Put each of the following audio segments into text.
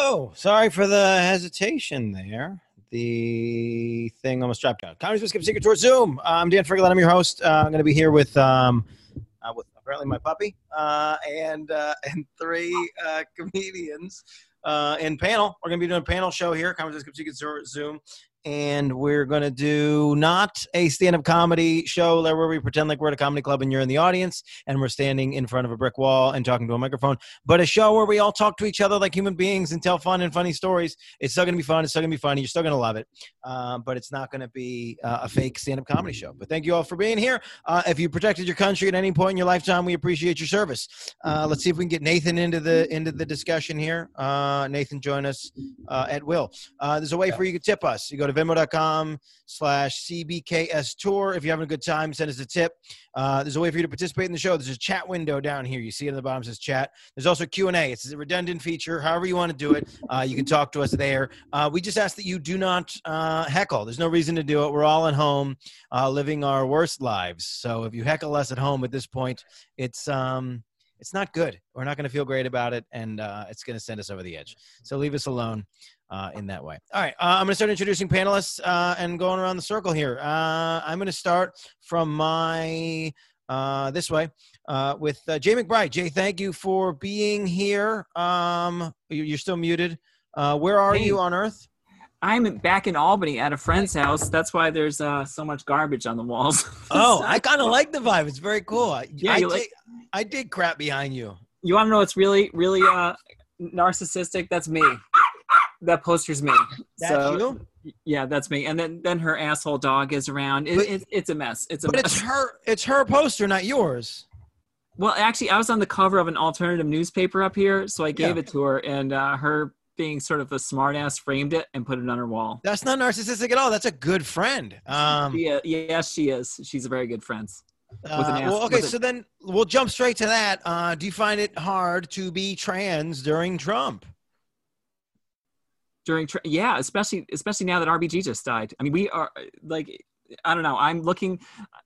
Oh, sorry for the hesitation there. The thing almost dropped out. Comedy's Best Kept Secret Tour Zoom. Uh, I'm Dan Frigolette. I'm your host. Uh, I'm going to be here with um, uh, with apparently my puppy uh, and uh, and three uh, comedians uh, in panel. We're going to be doing a panel show here. Comedy's Best Kept Secret Tour Zoom. And we're going to do not a stand up comedy show where we pretend like we're at a comedy club and you're in the audience and we're standing in front of a brick wall and talking to a microphone, but a show where we all talk to each other like human beings and tell fun and funny stories. It's still going to be fun. It's still going to be funny. You're still going to love it. Uh, but it's not going to be uh, a fake stand up comedy show. But thank you all for being here. Uh, if you protected your country at any point in your lifetime, we appreciate your service. Uh, let's see if we can get Nathan into the into the discussion here. Uh, Nathan, join us uh, at will. there's a way for you to tip us. You go to venmo.com slash cbks tour. If you're having a good time send us a tip. Uh, there's a way for you to participate in the show. There's a chat window down here. You see it at the bottom says chat. There's also q&a it's a redundant feature. However you want to do it uh, you can talk to us there. Uh, we just ask that you do not uh, heckle. There's no reason to do it. We're all at home uh, living our worst lives. So if you heckle us at home at this point it's um it's not good. We're not going to feel great about it, and uh, it's going to send us over the edge. So leave us alone uh, in that way. All right, uh, I'm going to start introducing panelists uh, and going around the circle here. Uh, I'm going to start from my uh, this way with Jay McBride. Jay, thank you for being here. Um, you're still muted. where are hey. you on Earth? I'm back in Albany at a friend's house. That's why there's uh, so much garbage on the walls. oh, I kind of like the vibe. It's very cool. Yeah, I, like, I did crap behind you. You want to know what's really, really uh, narcissistic? That's me. That poster's me. That's so, you? Yeah, that's me. And then then her asshole dog is around. It, but, it, it's a mess. It's a but mess. it's her. It's her poster, not yours. Well, actually, I was on the cover of an alternative newspaper up here, so I gave yeah. it to her, and uh, her being sort of a smartass framed it and put it on her wall. That's not narcissistic at all. That's a good friend. Um, yeah, yes, she is. She's a very good friend. Uh, well, okay, so then we'll jump straight to that. Uh, do you find it hard to be trans during Trump? During, yeah, especially especially now that RBG just died. I mean, we are like, I don't know. I'm looking,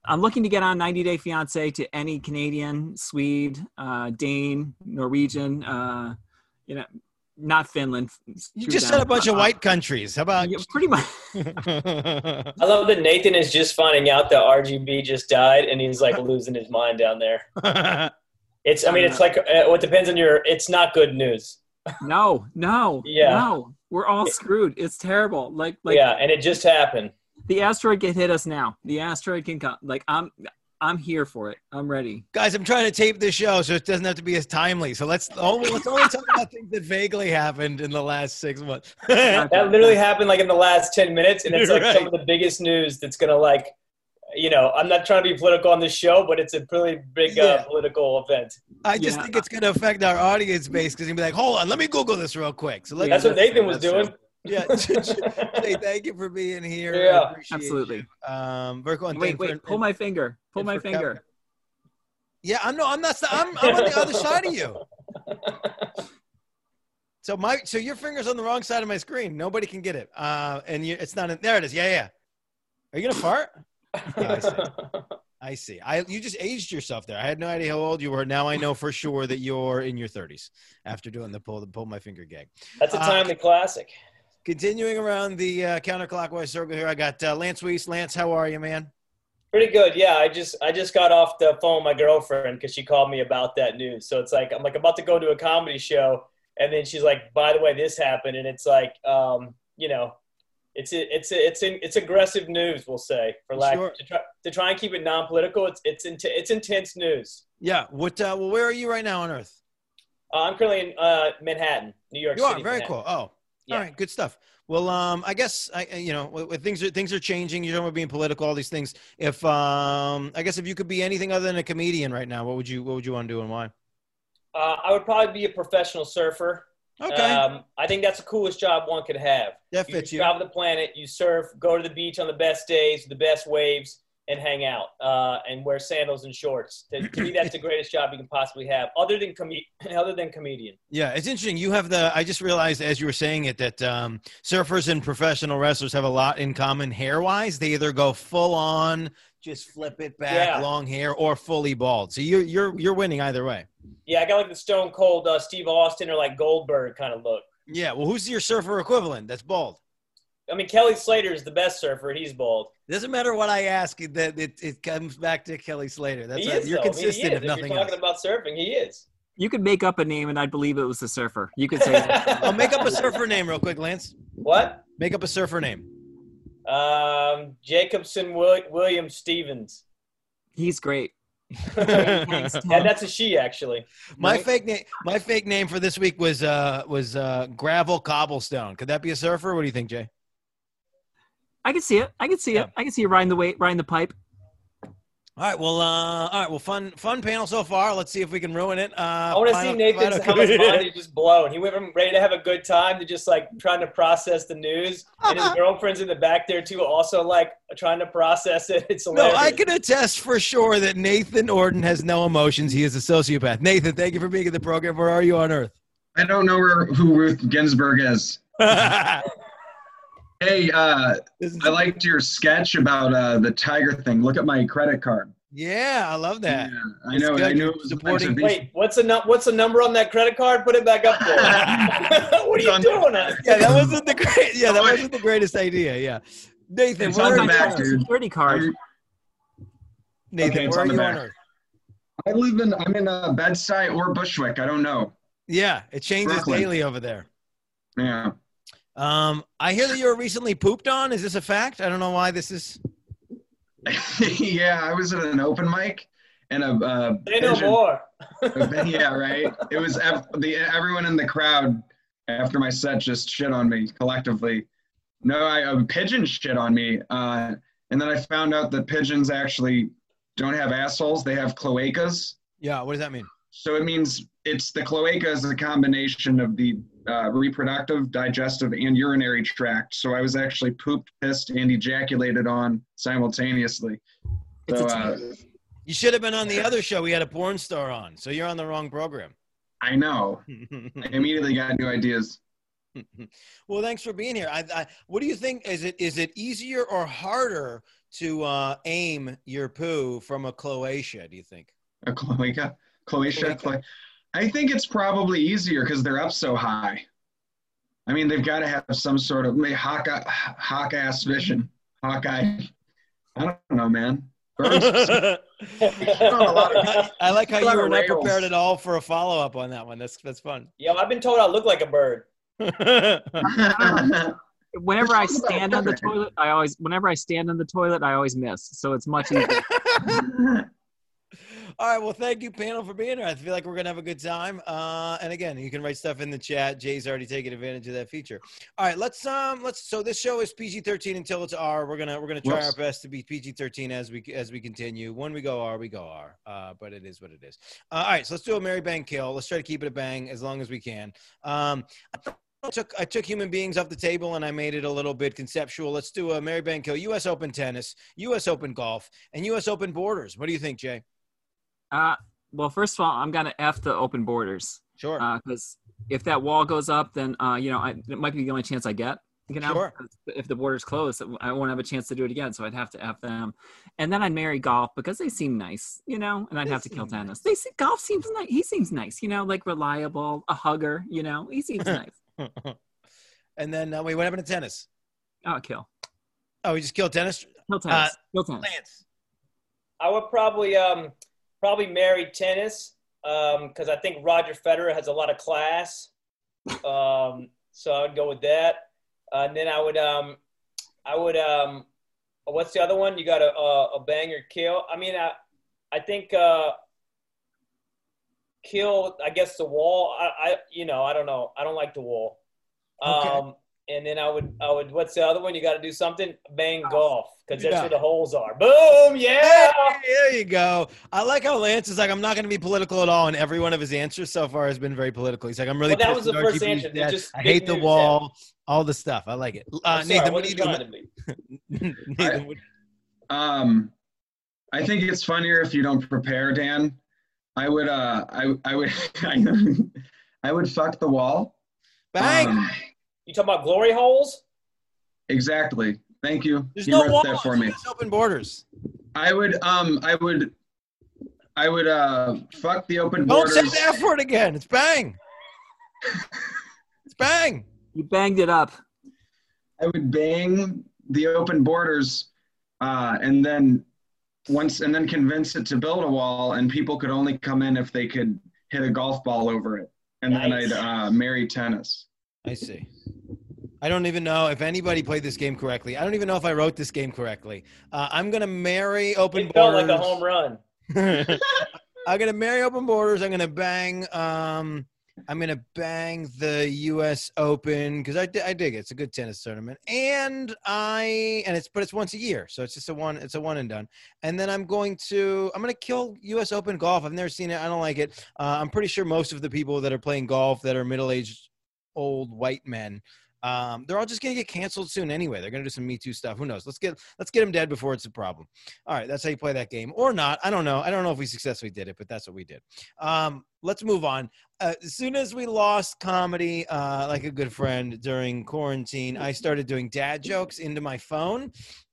I'm looking to get on 90 Day Fiance to any Canadian, Swede, uh, Dane, Norwegian, uh, you know, not Finland. You just said a bunch of white countries. How about yeah, pretty much? I love that Nathan is just finding out that RGB just died, and he's like losing his mind down there. it's, I mean, it's like uh, what depends on your. It's not good news. no, no, yeah, no. We're all screwed. It's terrible. Like, like yeah, and it just happened. The asteroid can hit us now. The asteroid can come. Like, I'm. I'm here for it. I'm ready. Guys, I'm trying to tape this show so it doesn't have to be as timely. So let's only let's only talk about things that vaguely happened in the last six months. that literally happened like in the last ten minutes, and it's like right. some of the biggest news that's gonna like you know, I'm not trying to be political on this show, but it's a pretty big uh, political event. I just yeah. think it's going to affect our audience base because he'll be like, hold on, let me Google this real quick. So that's what Nathan was doing. Yeah. hey, thank you for being here. Yeah, absolutely. You. Um, very cool. wait, wait, for, pull my finger. Pull my finger. Yeah, I'm no, I'm not. I'm, I'm on the other side of you. So my, so your finger's on the wrong side of my screen. Nobody can get it. Uh, and you, it's not. In, there it is. Yeah, yeah. Are you gonna fart? I see. I see. I you just aged yourself there. I had no idea how old you were. Now I know for sure that you're in your 30s after doing the pull the pull my finger gag. That's a timely uh, classic. Continuing around the uh, counterclockwise circle here, I got uh, Lance Weiss. Lance, how are you, man? Pretty good. Yeah, I just I just got off the phone with my girlfriend because she called me about that news. So it's like I'm like about to go to a comedy show, and then she's like, "By the way, this happened," and it's like, um, you know, it's a, it's a, it's in, it's aggressive news, we'll say, for lack sure. to try to try and keep it non-political. It's it's in, it's intense news. Yeah. What? Uh, well, where are you right now on Earth? Uh, I'm currently in uh, Manhattan, New York you City. Are very Manhattan. cool. Oh, yeah. All right, good stuff. Well, um, I guess I, you know, things are things are changing. You're talking about being political, all these things. If um, I guess if you could be anything other than a comedian right now, what would you what would you want to do and why? Uh, I would probably be a professional surfer. Okay. Um, I think that's the coolest job one could have. That fits you. you. Travel the planet, you surf, go to the beach on the best days, the best waves, and hang out uh, and wear sandals and shorts. To, to me, that's the greatest job you can possibly have, other than com- other than comedian. Yeah, it's interesting. You have the. I just realized as you were saying it that um, surfers and professional wrestlers have a lot in common hair wise. They either go full on, just flip it back, yeah. long hair, or fully bald. So you're you're you're winning either way. Yeah, I got like the Stone Cold uh, Steve Austin or like Goldberg kind of look. Yeah. Well, who's your surfer equivalent? That's bald. I mean, Kelly Slater is the best surfer. He's bald. Doesn't matter what I ask. That it, it comes back to Kelly Slater. That's he a- is, you're though. I mean, he consistent is. if If nothing you're talking else. about surfing, he is. You could make up a name, and I'd believe it was the surfer. You could say that. Oh, make up a surfer name real quick, Lance. what? Make up a surfer name. Um, Jacobson William Stevens. he's great. and that's a she, actually. My Right? fake name. My fake name for this week was uh was uh gravel cobblestone. Could that be a surfer? What do you think, Jay? I can see it. I can see Yeah. it. I can see you riding the weight, riding the pipe. All right. Well, uh, all right. Well, fun fun panel so far. Let's see if we can ruin it. Uh, I want to see Nathan's final- how much mind he just blown. He went from ready to have a good time to just like trying to process the news, and his girlfriend's in the back there too, also like trying to process it. It's No. I can attest for sure that Nathan Orden has no emotions. He is a sociopath. Nathan, thank you for being in the program. Where are you on Earth? I don't know where who Ruth Ginsburg is. Hey, uh, I liked your sketch about uh, the tiger thing. Look at my credit card. yeah, I love that. Yeah, I It's know. good. I knew it was Supporting- supporting. Wait, what's the nu- what's the number on that credit card? Put it back up there. what are you on- doing? Yeah, that wasn't the great. Yeah, that wasn't the greatest idea. Yeah, Nathan, It's where on are the you back, dude. Earth? Security card. Nathan, Okay, it's where are on the you on back. Earth? I live in. I'm in uh, Bed-Stuy or Bushwick. I don't know. Yeah, it changes Brooklyn. daily over there. Yeah. Um, I hear that you were recently pooped on. Is this a fact? I don't know why this is. yeah, I was at an open mic, and a uh, Say no pigeon- more. yeah, right. It was ev- the everyone in the crowd after my set just shit on me collectively. No, I a pigeon shit on me, uh, and then I found out that pigeons actually don't have assholes; they have cloacas. Yeah, what does that mean? So it means it's the cloaca is a combination of the uh, reproductive, digestive, and urinary tract. So I was actually pooped, pissed, and ejaculated on simultaneously. So uh, You should have been on the other show. We had a porn star on, so you're on the wrong program. I know. I immediately got new ideas. well, thanks for being here. I, I, what do you think? Is it is it easier or harder to uh, aim your poo from a cloaca? Do you think? A cloaca, cloaca. Cloaca. Clo- I think it's probably easier because they're up so high. I mean, they've got to have some sort of maybe hawk, uh, hawk ass vision. Hawkeye. I don't know, man. I like how you were not prepared at all for a follow up on that one. That's that's fun. Yo, I've been told I look like a bird. Whenever I Let's talk about stand on the toilet, I always whenever I stand on the toilet, I always miss. So it's much easier. All right. Well, thank you, panel, for being here. I feel like we're gonna have a good time. Uh, and again, you can write stuff in the chat. Jay's already taken advantage of that feature. All right. Let's um. Let's. So this show is PG-13 until it's R. We're gonna we're gonna try Whoops. our best to be PG-13 as we as we continue. When we go R, we go R. Uh, but it is what it is. Uh, all right. So let's do a marry Bang kill. Let's try to keep it a bang as long as we can. Um. I took I took human beings off the table and I made it a little bit conceptual. Let's do a marry Bang kill. U.S. Open tennis, U.S. Open golf, and U.S. Open borders. What do you think, Jay? Uh, well, first of all, I'm gonna f the open borders Sure. because if that wall goes up, then uh, you know I, it might be the only chance I get. You know, Sure. 'Cause if the borders close, I won't have a chance to do it again. So I'd have to f them, and then I'd marry golf because they seem nice, you know. And I'd They have to kill seem tennis. They see, golf seems nice. He seems nice, you know, like reliable, a hugger, you know. He seems nice. and then uh, wait, what happened to tennis? Oh, kill, Oh, we just killed tennis. kill tennis, kill tennis. Lance. I would probably um probably marry tennis because I think Roger Federer has a lot of class. Um, so I would go with that. Uh, and then I would um I would um what's the other one? You got a a, a bang or kill. I mean I I think uh kill I guess the wall. I, I you know I don't know I don't like the wall. Okay. Um, and then I would I would what's the other one? You got to do something bang golf because that's Yeah. where the holes are. Boom! Yeah. Hey, there you go. I like how Lance is like, I'm not going to be political at all, and every one of his answers so far has been very political. He's like, I'm really. Well, that was the at first answer. They just I hate the news, wall, all the stuff. I like it. Uh, I'm sorry, Nathan, what, do you do? trying to? Nathan, what- Um, I think it's funnier if you don't prepare, Dan. I would, uh, I, I would, I would fuck the wall. bang. Um, You talking about glory holes? exactly. Thank you. There's you no wrote wall. that for me. It's open borders. I would, um, I would, I would, uh, fuck the open borders. Don't borders. say the F word again. It's bang. Let's bang. You banged it up. I would bang the open borders, uh, and then once and then convince it to build a wall, and people could only come in if they could hit a golf ball over it, and Nice. then I'd uh, marry tennis. I see. I don't even know if anybody played this game correctly. I don't even know if I wrote this game correctly. Uh, I'm gonna marry open It felt borders. like a home run. I'm gonna marry open borders. I'm gonna bang. Um, I'm gonna bang the U.S. Open because I, I dig it. It's a good tennis tournament, and I and it's but it's once a year, so it's just a one. It's a one and done. And then I'm going to I'm gonna kill U.S. Open golf. I've never seen it. I don't like it. Uh, I'm pretty sure most of the people that are playing golf that are middle aged, old white men. Um, they're all just gonna get canceled soon anyway. They're gonna do some Me Too stuff. Who knows? Let's get let's get them dead before it's a problem. All right, that's how you play that game, or not. I don't know. I don't know if we successfully did it, but that's what we did. Um, let's move on. Uh, as soon as we lost comedy, uh, like a good friend during quarantine, I started doing dad jokes into my phone.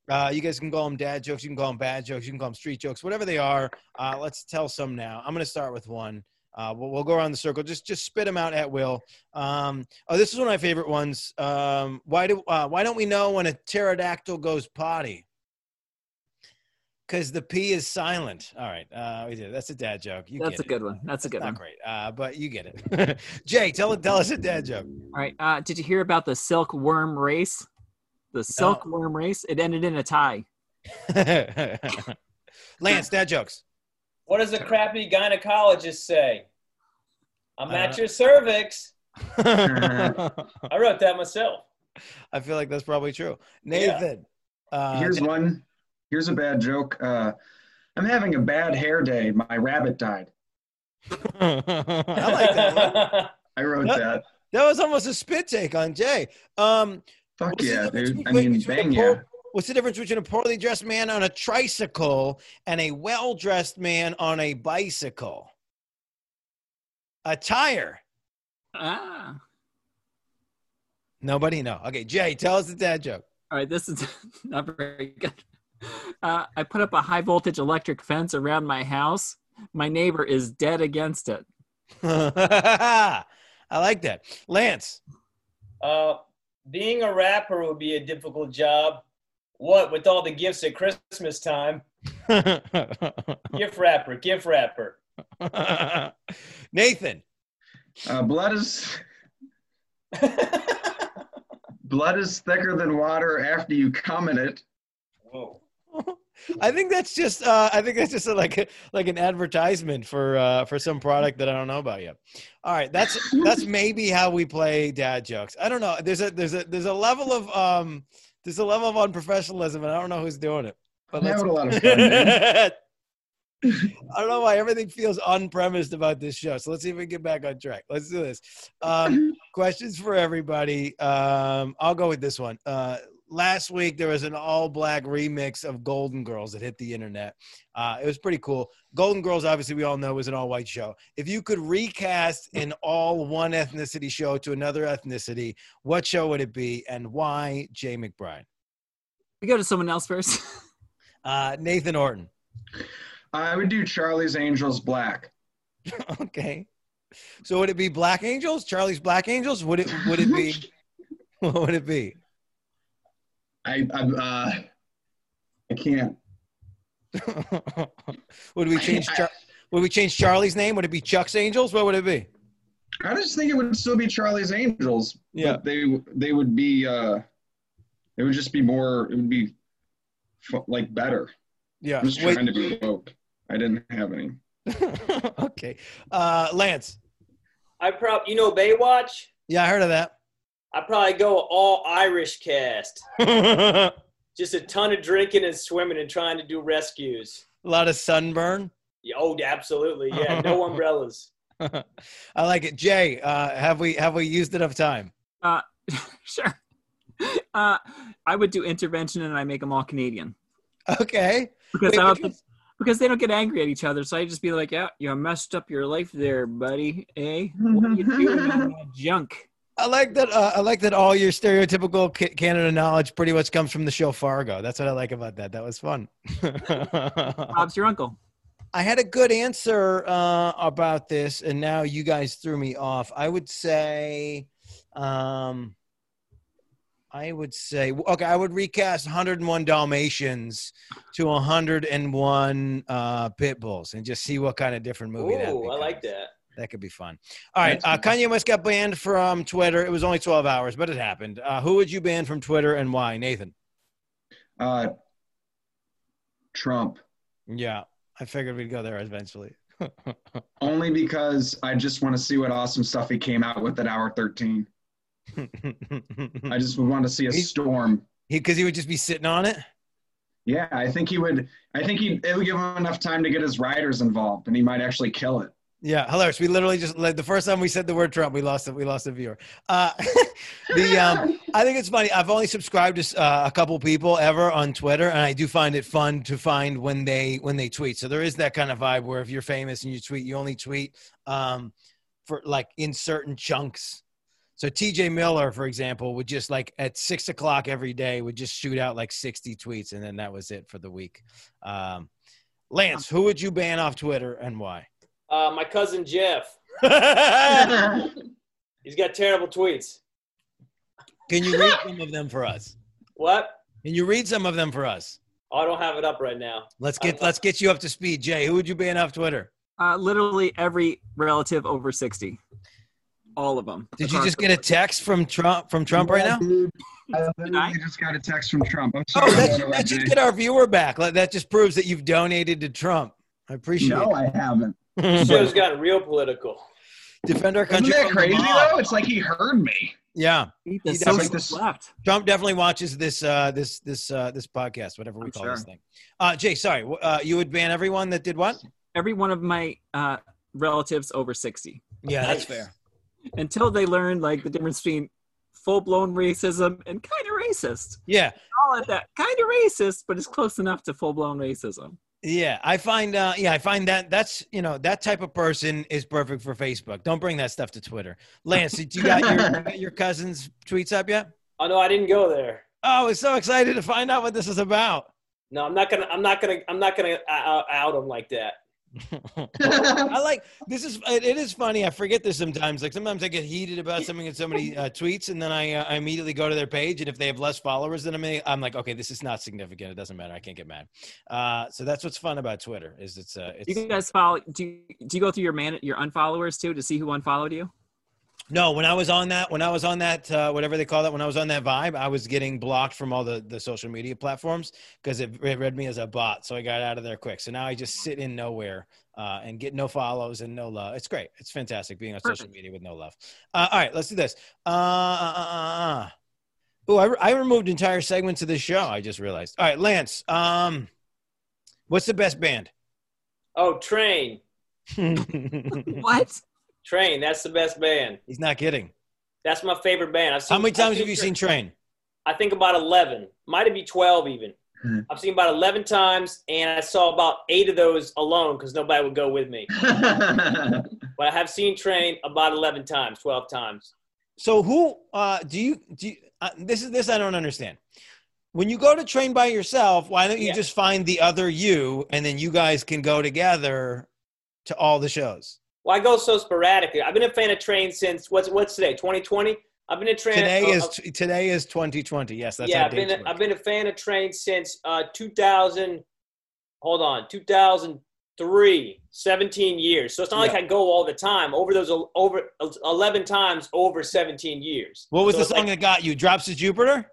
Uh, you guys can call them dad jokes. You can call them bad jokes. You can call them street jokes, whatever they are. Uh, let's tell some now. I'm going to start with one. Uh, we'll, we'll go around the circle. Just just spit them out at will. Um, oh, this is one of my favorite ones. Um, why do uh, why don't we know when a pterodactyl goes potty? Because the P is silent. All right, uh, we did. That's a dad joke. You That's a it. good one. That's a good Not one. great, uh, but you get it. Jay, tell tell us a dad joke. All right. Uh, did you hear about the silkworm race? The silkworm race. It ended in a tie. Lance, dad jokes. What does a crappy gynecologist say? I'm Uh, at your cervix. I I wrote that myself. I feel like that's probably true. Nathan. Uh, Here's dad- one. Here's a bad joke. Uh, I'm having a bad hair day. My rabbit died. I like that. I wrote Yep. that. That was almost a spit take on Jay. Um, Fuck yeah, dude. I mean, bang a yeah. poor- what's the difference between a poorly dressed man on a tricycle and a well dressed man on a bicycle? A tire. Ah. Nobody know. Okay, Jay, tell us the dad joke. All right. This is not very good. Uh, I put up a high voltage electric fence around my house. My neighbor is dead against it. I like that. Lance. Uh, being a rapper would be a difficult job. What with all the gifts at Christmas time? Gift wrapper, gift wrapper. Nathan. Uh, blood is blood is thicker than water after you come in it. Whoa. I think that's just uh, I think that's just a, like a, like an advertisement for uh, for some product that I don't know about yet. All right, that's that's maybe how we play dad jokes. I don't know. There's a there's a there's a level of um there's a level of unprofessionalism, and I don't know who's doing it. But let's having a lot of fun. I don't know why everything feels unpremised about this show. So let's see if we can get back on track. Let's do this. Um, questions for everybody. Um, I'll go with this one. Uh, last week there was an all-black remix of Golden Girls that hit the internet. Uh, it was pretty cool. Golden Girls, obviously, we all know was an all-white show. If you could recast an all one ethnicity show to another ethnicity, what show would it be, and why? Jay McBride. We go to someone else first. Uh, Nathan Orton. I would do Charlie's Angels Black. okay. So would it be Black Angels? Charlie's Black Angels? Would it would it be what would it be? I I, uh, I can't. would we change Char- would we change Charlie's name? Would it be Chuck's Angels? What would it be? I just think it would still be Charlie's Angels. Yeah. But they they would be uh, it would just be more. It would be fu- like better. Yeah. I'm just Wait. trying to be woke. I didn't have any. okay. Uh Lance. I prob you know Baywatch. Yeah, I heard of that. I probably go all Irish cast. Just a ton of drinking and swimming and trying to do rescues. A lot of sunburn. Yeah, oh, absolutely. Yeah, no umbrellas. I like it. Jay, uh, have we have we used enough time? Uh, sure. Uh, I would do intervention and I make them all Canadian Okay. because Wait, I don't which think, one's- because they don't get angry at each other. So I just be like, "Yeah, you messed up your life there, buddy. Eh? What are you doing in that junk?" I like that. Uh, I like that all your stereotypical Ca- Canada knowledge pretty much comes from the show Fargo. That's what I like about that. That was fun. Bob's your uncle. I had a good answer uh, about this, and now you guys threw me off. I would say Um, I would say okay. I would recast 101 Dalmatians to 101 uh, pit bulls and just see what kind of different movie that. Ooh, I like that. That could be fun. All right, uh, Kanye West got banned from Twitter. It was only 12 hours, but it happened. Uh, who would you ban from Twitter and why, Nathan? Uh, Trump. Yeah, I figured we'd go there eventually. Only because I just want to see what awesome stuff he came out with at hour 13. I just would want to see a He's- storm. he because he would just be sitting on it. Yeah, I think he would. I think he it would give him enough time to get his riders involved, and he might actually kill it. Yeah, hilarious. We literally just like the first time we said the word Trump, we lost it. We lost a viewer. Uh, the um, I think it's funny. I've only subscribed to uh, a couple people ever on Twitter, and I do find it fun to find when they when they tweet. So there is that kind of vibe where if you're famous and you tweet, you only tweet um, for like in certain chunks. So TJ Miller, for example, would just like at six o'clock every day would just shoot out like sixty tweets, and then that was it for the week. Um, Lance, who would you ban off Twitter and why? Uh, my cousin Jeff. He's got terrible tweets. Can you read some of them for us? What? Can you read some of them for us? Oh, I don't have it up right now. Let's get let's get you up to speed, Jay. Who would you ban off Twitter? Uh, literally every relative over 60. All of them. Did you just get a text from Trump from Trump right now? Dude, I I? literally just got a text from Trump. I'm Oh, sorry. that about should, that, that should get our viewer back. That just proves that you've donated to Trump. I appreciate it. No, I haven't. The show's gotten real political. Defend our country. Isn't country. that from the crazy mob. though? It's like he heard me. Yeah, The He socialist does like this- left. Trump definitely watches this uh, this this uh, this podcast, whatever we I'm call sure. this thing. Uh, Jay, sorry, uh, you would ban everyone that did what? Every one of my uh, relatives over 60. Yeah, that's fair. Until they learn like the difference between full blown racism and kind of racist. Yeah, Call it that. Kind of racist, but it's close enough to full blown racism. Yeah, I find uh yeah, I find that that's you know, that type of person is perfect for Facebook. Don't bring that stuff to Twitter. Lance, did you got your your cousin's tweets up yet? Oh no, I didn't go there. Oh, I was so excited to find out what this is about. No, I'm not gonna. I'm not gonna. I'm not gonna uh, out him like that. I like this is it, it is funny. I forget this sometimes. Like sometimes I get heated about something and somebody uh, tweets, and then I, uh, I immediately go to their page, and if they have less followers than me, I'm like, okay, this is not significant. It doesn't matter. I can't get mad. Uh, so that's what's fun about Twitter is it's uh, it's You guys follow? Do you, do you go through your man your unfollowers too to see who unfollowed you? No, when I was on that, when I was on that, uh, whatever they call that, when I was on that vibe, I was getting blocked from all the, the social media platforms because it, it read me as a bot. So I got out of there quick. So now I just sit in nowhere uh, and get no follows and no love. It's great. It's fantastic being on social media with no love. Uh, all right, let's do this. Uh, uh, uh, uh, uh. Oh, I, re- I removed entire segments of this show. I just realized. All right, Lance. Um, what's the best band? Oh, Train. What? Train. That's the best band. He's not kidding. That's my favorite band. I've seen, How many I've times have you seen Train? I think about eleven. Might have be twelve even. Hmm. I've seen about eleven times, and I saw about eight of those alone because nobody would go with me. But I have seen Train about eleven times, twelve times. So who uh, do you do? You, uh, this is this I don't understand. When you go to train by yourself, why don't you Yeah. just find the other you, and then you guys can go together to all the shows? Well, I go so sporadically. I've been a fan of Train since what's what's today? 2020. I've been a Train. Today uh, is uh, today is 2020. Yes, that's yeah. I've been a. I've been a fan of Train since uh, 2000. Hold on, 2003. 17 years. So it's not like I go all the time. Over those over 11 times over 17 years. What was So the song like- that got you? Drops to Jupiter.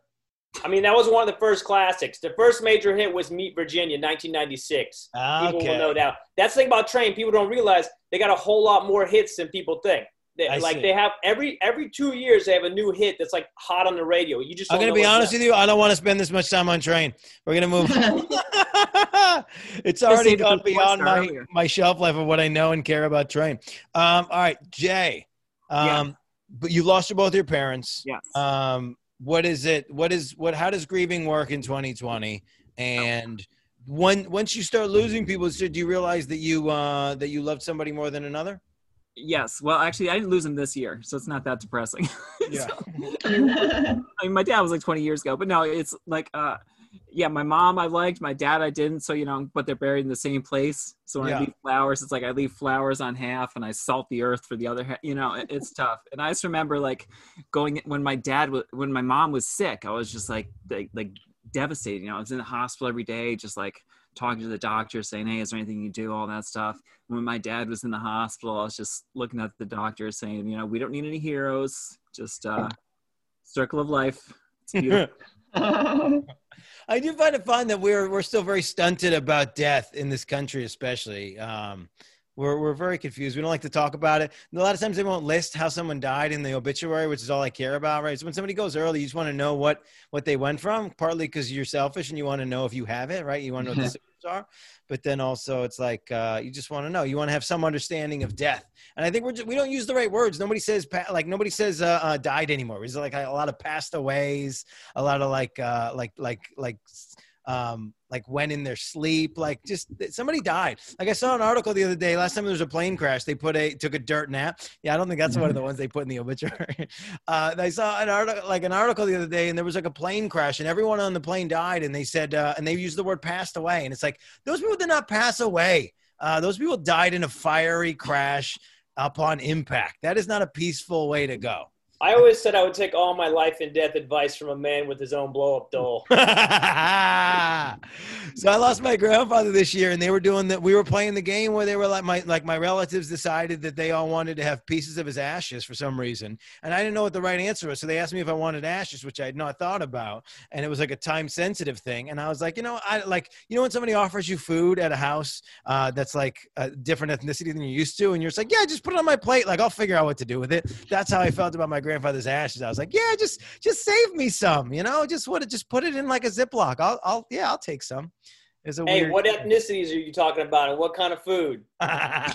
I mean, that was one of the first classics. The first major hit was Meet Virginia, 1996. People will know that. That's the thing about Train. People don't realize they got a whole lot more hits than people think. They, I like see. they have every every two years they have a new hit that's like hot on the radio. You just I'm gonna be honest with you. I don't want to spend this much time on train. We're gonna move. it's already saved it gone beyond my earlier. my shelf life of what I know and care about train. Um, all right, Jay. Um, Yeah. but you lost both your parents. Yes. Um, what is it? What is what? How does grieving work in 2020? And when once you start losing people, so do you realize that you uh, that you loved somebody more than another? yes. Well, actually, I didn't lose him this year, so it's not that depressing. Yeah. I mean, my dad was like 20 years ago, but no, it's like uh, yeah, my mom I liked, my dad I didn't. So you know, but they're buried in the same place. So when Yeah. I leave flowers, it's like I leave flowers on half, and I salt the earth for the other half. You know, it, it's tough. And I just remember like going when my dad was when my mom was sick. I was just like like, like devastated. You know, I was in the hospital every day, just like talking to the doctor, saying, "Hey, is there anything you do?" All that stuff. When my dad was in the hospital, I was just looking at the doctor, saying, "You know, we don't need any heroes. Just uh, circle of life." I do find it fun that we're we're still very stunted about death in this country, especially. Um, we're we're very confused. We don't like to talk about it. A lot of times they won't list how someone died in the obituary, which is all I care about, right? So when somebody goes early, you just want to know what what they went from. Partly because you're selfish and you want to know if you have it, right? You want to know are, but then also it's like uh, you just want to know. You want to have some understanding of death. And I think we're just, we don't use the right words. Nobody says like nobody says uh, uh, died anymore. It's like a lot of passed aways, a lot of like uh, like like like um, like went in their sleep. Like just somebody died. Like I saw an article the other day. Last time there was a plane crash, they put a took a dirt nap. Yeah, I don't think that's one of the ones they put in the obituary. Uh, I saw an article like an article the other day, and there was like a plane crash, and everyone on the plane died, and they said uh, and they used the word passed away, and it's like those people did not pass away. Uh, those people died in a fiery crash upon impact. That is not a peaceful way to go. I always said I would take all my life and death advice from a man with his own blow up doll. so I lost my grandfather this year, and they were doing that. We were playing the game where they were like my like my relatives decided that they all wanted to have pieces of his ashes for some reason, and I didn't know what the right answer was. So they asked me if I wanted ashes, which I had not thought about, and it was like a time sensitive thing. And I was like, you know, I like you know when somebody offers you food at a house uh, that's like a different ethnicity than you're used to, and you're just like, yeah, just put it on my plate. Like I'll figure out what to do with it. That's how I felt about my grandfather's ashes. I was like, yeah, just just save me some, you know, just what just put it in like a Ziploc. I'll I'll yeah, I'll take some. It's a Hey, weird. what ethnicities are you talking about, and what kind of food?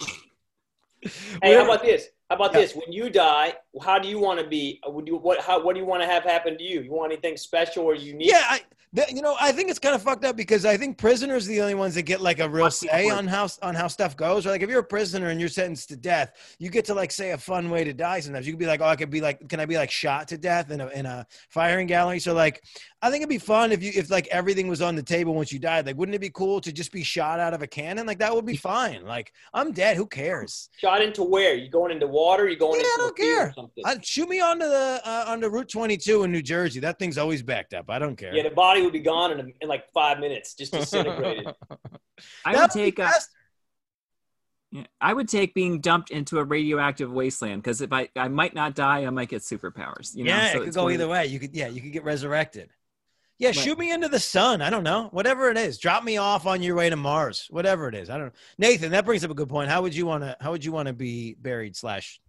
Hey, how about this? How about Yeah. this? When you die, how do you want to be? Would you what? How what do you want to have happen to you? You want anything special or unique? yeah, I, th- you know, I think it's kind of fucked up because I think prisoners are the only ones that get like a real say on how on how stuff goes. Or like if you're a prisoner and you're sentenced to death, you get to like say a fun way to die. Sometimes you could be like, oh, I could be like, can I be like shot to death in a in a firing gallery? So like, I think it'd be fun if you if like everything was on the table once you died. Like, wouldn't it be cool to just be shot out of a cannon? Like that would be fine. Like I'm dead. Who cares? Shot into where? You going into water? You're going Yeah, I don't a care. or something? i shoot me onto the uh, onto Route 22 in New Jersey. That thing's always backed up. I don't care. yeah, the body would be gone in, a, in like five minutes, just disintegrated. I would take uh, faster. yeah, I would take being dumped into a radioactive wasteland because if I I might not die, I might get superpowers. You know? yeah, So it could go one either way. You could, yeah, you could get resurrected. Yeah, Right. shoot me into the sun. I don't know. Whatever it is, drop me off on your way to Mars. Whatever it is, I don't know. Nathan, that brings up a good point. How would you want to? How would you want to be buried slash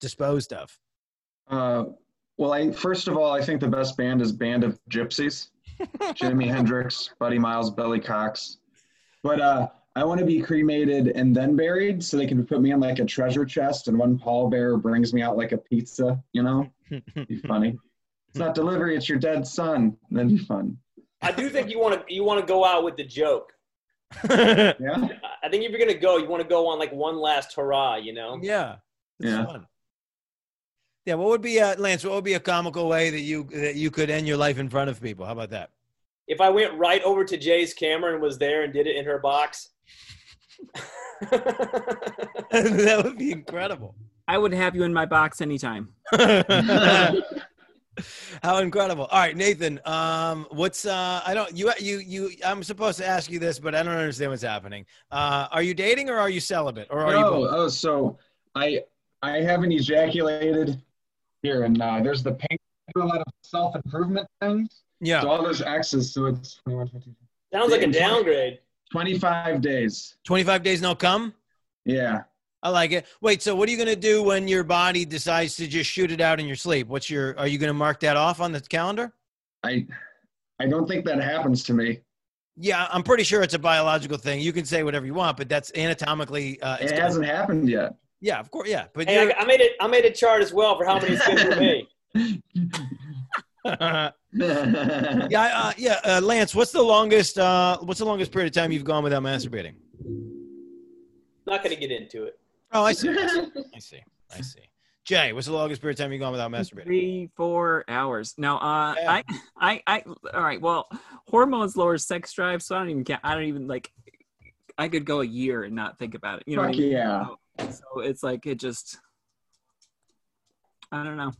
disposed of? Uh, well, I first of all, I think the best band is Band of Gypsys. Jimi Hendrix, Buddy Miles, Billy Cox. But uh, I want to be cremated and then buried, so they can put me in like a treasure chest, and one pallbearer brings me out like a pizza. You know, be funny. It's not delivery; it's your dead son. That'd be fun. I do think you want to you want to go out with the joke. Yeah. I- I think if you're gonna go, you want to go on like one last hurrah. You know? yeah, it's Yeah. fun. Yeah, what would be uh, Lance? What would be a comical way that you that you could end your life in front of people? How about that? If I went right over to Jay's camera and was there and did it in her box. that would be incredible. I would have you in my box anytime. How incredible! All right, Nathan. Um, what's uh? I don't. You you you. I'm supposed to ask you this, but I don't understand what's happening. Uh, are you dating or are you celibate or are you oh, both? oh, so I I haven't ejaculated here, and uh, there's the pink. I do a lot of self improvement things. Yeah. So all those X's, so it's 21, 22, Sounds like a Yeah. downgrade. 25 days. 25 days no come. Yeah. I like it. Wait, so what are you gonna do when your body decides to just shoot it out in your sleep? What's your? Are you gonna mark that off on the calendar? I I don't think that happens to me. Yeah, I'm pretty sure it's a biological thing. You can say whatever you want, but that's anatomically. Uh, It hasn't happened yet. yeah, of course. Yeah, but Hey, I, I made it. I made a chart as well for how many it's for me. yeah, uh, yeah. Uh, Lance, what's the longest? Uh, what's the longest period of time you've gone without masturbating? Not gonna get into it. Oh, I see. I see. I see. Jay, what's the longest period of time you've gone without masturbating? Three, four hours. Now, uh, Yeah. I, I, I. All right. Well, hormones lower sex drive, so I don't even. Get, I don't even like. I could go a year and not think about it. You know Fuck what I mean? yeah. So it's like it just. I don't know.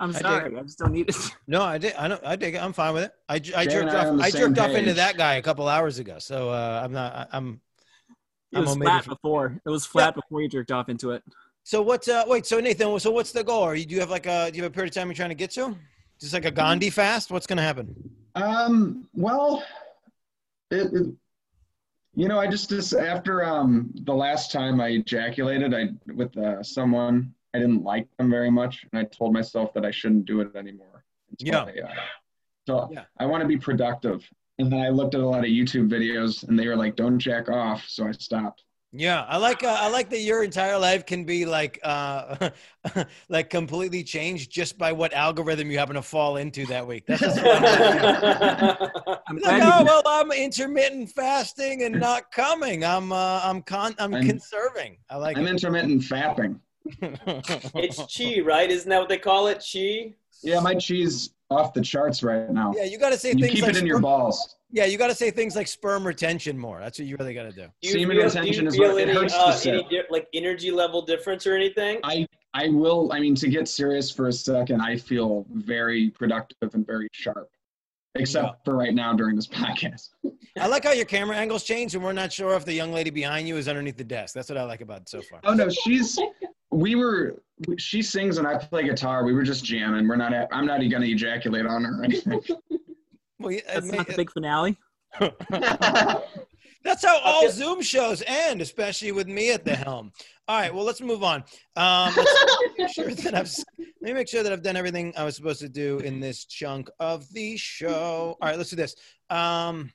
I'm dig sorry. I just don't need it. No, I did. I don't. I dig it. I'm fine with it. I, j- I Jay jerked and I are off. on the I same jerked off into that guy a couple hours ago. So uh, I'm not. I, I'm. It was flat from- before. It was flat before you jerked off into it. So what's uh? Wait. So Nathan. So what's the goal? Are you? Do you have like a? Do you have a period of time you're trying to get to? Just like a Gandhi fast? What's gonna happen? Um, well, it, it- you know, I just, just after um the last time I ejaculated, I with uh, someone I didn't like them very much, and I told myself that I shouldn't do it anymore. until Yeah. I, uh, so Yeah. I want to be productive, and then I looked at a lot of YouTube videos, and they were like, "Don't jack off," so I stopped. Yeah, I like. Uh, I like that your entire life can be like, uh, like completely changed just by what algorithm you happen to fall into that week. That's just fun. I'm Like, oh well, I'm intermittent fasting and not coming. I'm uh, I'm con I'm, I'm- conserving. I like I'm it. intermittent fapping. it's chi, right? Isn't that what they call it? Chi. Yeah, my cheese off the charts right now. yeah, you got to say you things keep like it in your balls. yeah, you got to say things like sperm retention more. That's what you really got to do. Do Semen feel, retention do is you feel what- it hurts to uh, sip. any di- like energy level difference or anything? I I will. I mean, to get serious for a second, I feel very productive and very sharp, except Yeah. for right now during this podcast. I like how your camera angles change, and we're not sure if the young lady behind you is underneath the desk. That's what I like about it so far. Oh no, she's. We were. She sings and I play guitar. We were just jamming. We're not. I'm not going to ejaculate on her or anything. Well, yeah, that's it not the big finale. That's how all Okay. Zoom shows end, especially with me at the helm. All right, well, let's move on. Um, let's make sure that I've, let me make sure that I've done everything I was supposed to do in this chunk of the show. All right, let's do this. Um,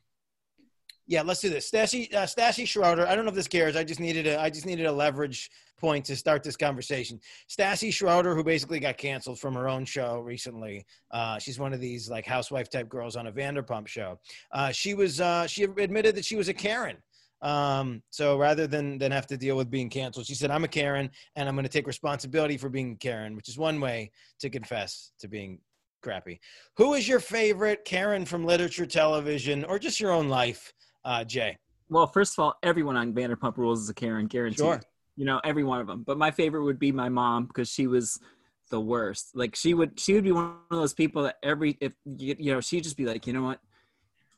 yeah, let's do this. Stashy, uh, Schroeder. I don't know if this cares. I just needed a, I just needed a leverage point to start this conversation. Stassi Schroeder, who basically got canceled from her own show recently. Uh, she's one of these like housewife type girls on a Vanderpump show. Uh, she was, uh, she admitted that she was a Karen. Um, so rather than than have to deal with being canceled, she said, "I'm a Karen, and I'm going to take responsibility for being Karen," which is one way to confess to being crappy. Who is your favorite Karen from literature, television, or just your own life, uh, Jay? Well, first of all, everyone on Vanderpump Rules is a Karen, guaranteed. Sure. You know, every one of them. But my favorite would be my mom because she was the worst. Like she would, she would be one of those people that every if you, you know, she'd just be like, you know what,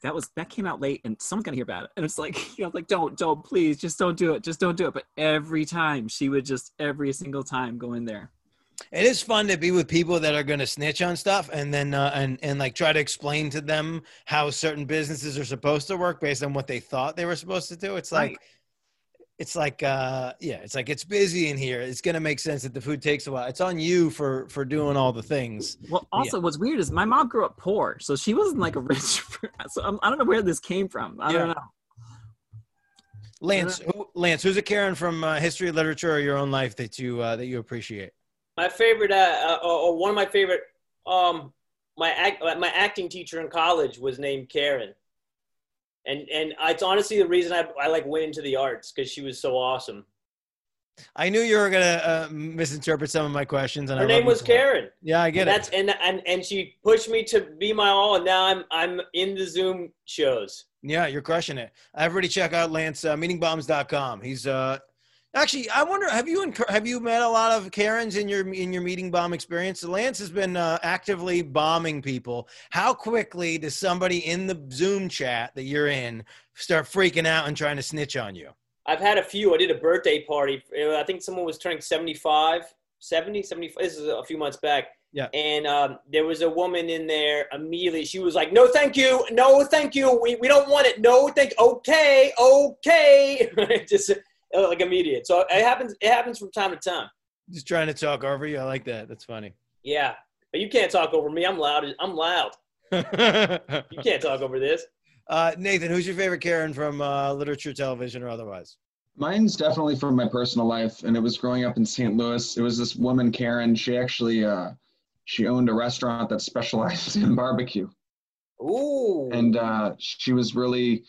that was that came out late and someone's gonna hear about it. And it's like, you know, like don't, don't, please, just don't do it, just don't do it. But every time she would just every single time go in there. It is fun to be with people that are going to snitch on stuff and then uh, and and like try to explain to them how certain businesses are supposed to work based on what they thought they were supposed to do. It's like Right. it's like uh yeah, it's like it's busy in here. It's going to make sense that the food takes a while. It's on you for for doing all the things. Well, also, what's weird is my mom grew up poor, so she wasn't like a rich. So I'm, I don't know where this came from. I don't know. Lance, who, Lance, who's a Karen from uh, history, literature, or your own life that you uh, that you appreciate? My favorite, uh, uh, or one of my favorite, um, my act, my acting teacher in college was named Karen, and and it's honestly the reason I, I like went into the arts because she was so awesome. I knew you were gonna uh, misinterpret some of my questions, and Her I name was. Karen. Yeah, I get and it. that's and, and and she pushed me to be my all, and now I'm I'm in the Zoom shows. Yeah, you're crushing it. Everybody check out Lance uh, meetingbombs.com. He's uh actually I wonder have you have you met a lot of Karens in your in your meeting bomb experience? Lance has been uh, actively bombing people. How quickly does somebody in the Zoom chat that you're in start freaking out and trying to snitch on you? I've had a few. I did a birthday party. I think someone was turning 75, 70, 75. This is a few months back. Yeah. And um, there was a woman in there immediately. She was like, no, thank you. No, thank you. We, we don't want it. No, thank Okay, okay. Just like immediate. So it happens. It happens from time to time. Just trying to talk over you. I like that. That's funny. Yeah. But you can't talk over me. I'm loud. I'm loud. You can't talk over this. uh, Nathan, who's your favorite Karen from uh, literature, television, or otherwise? Mine's definitely from my personal life, and it was growing up in St. Louis. It was this woman, Karen. She actually uh, she owned a restaurant that specialized in barbecue, Ooh. and uh, she was really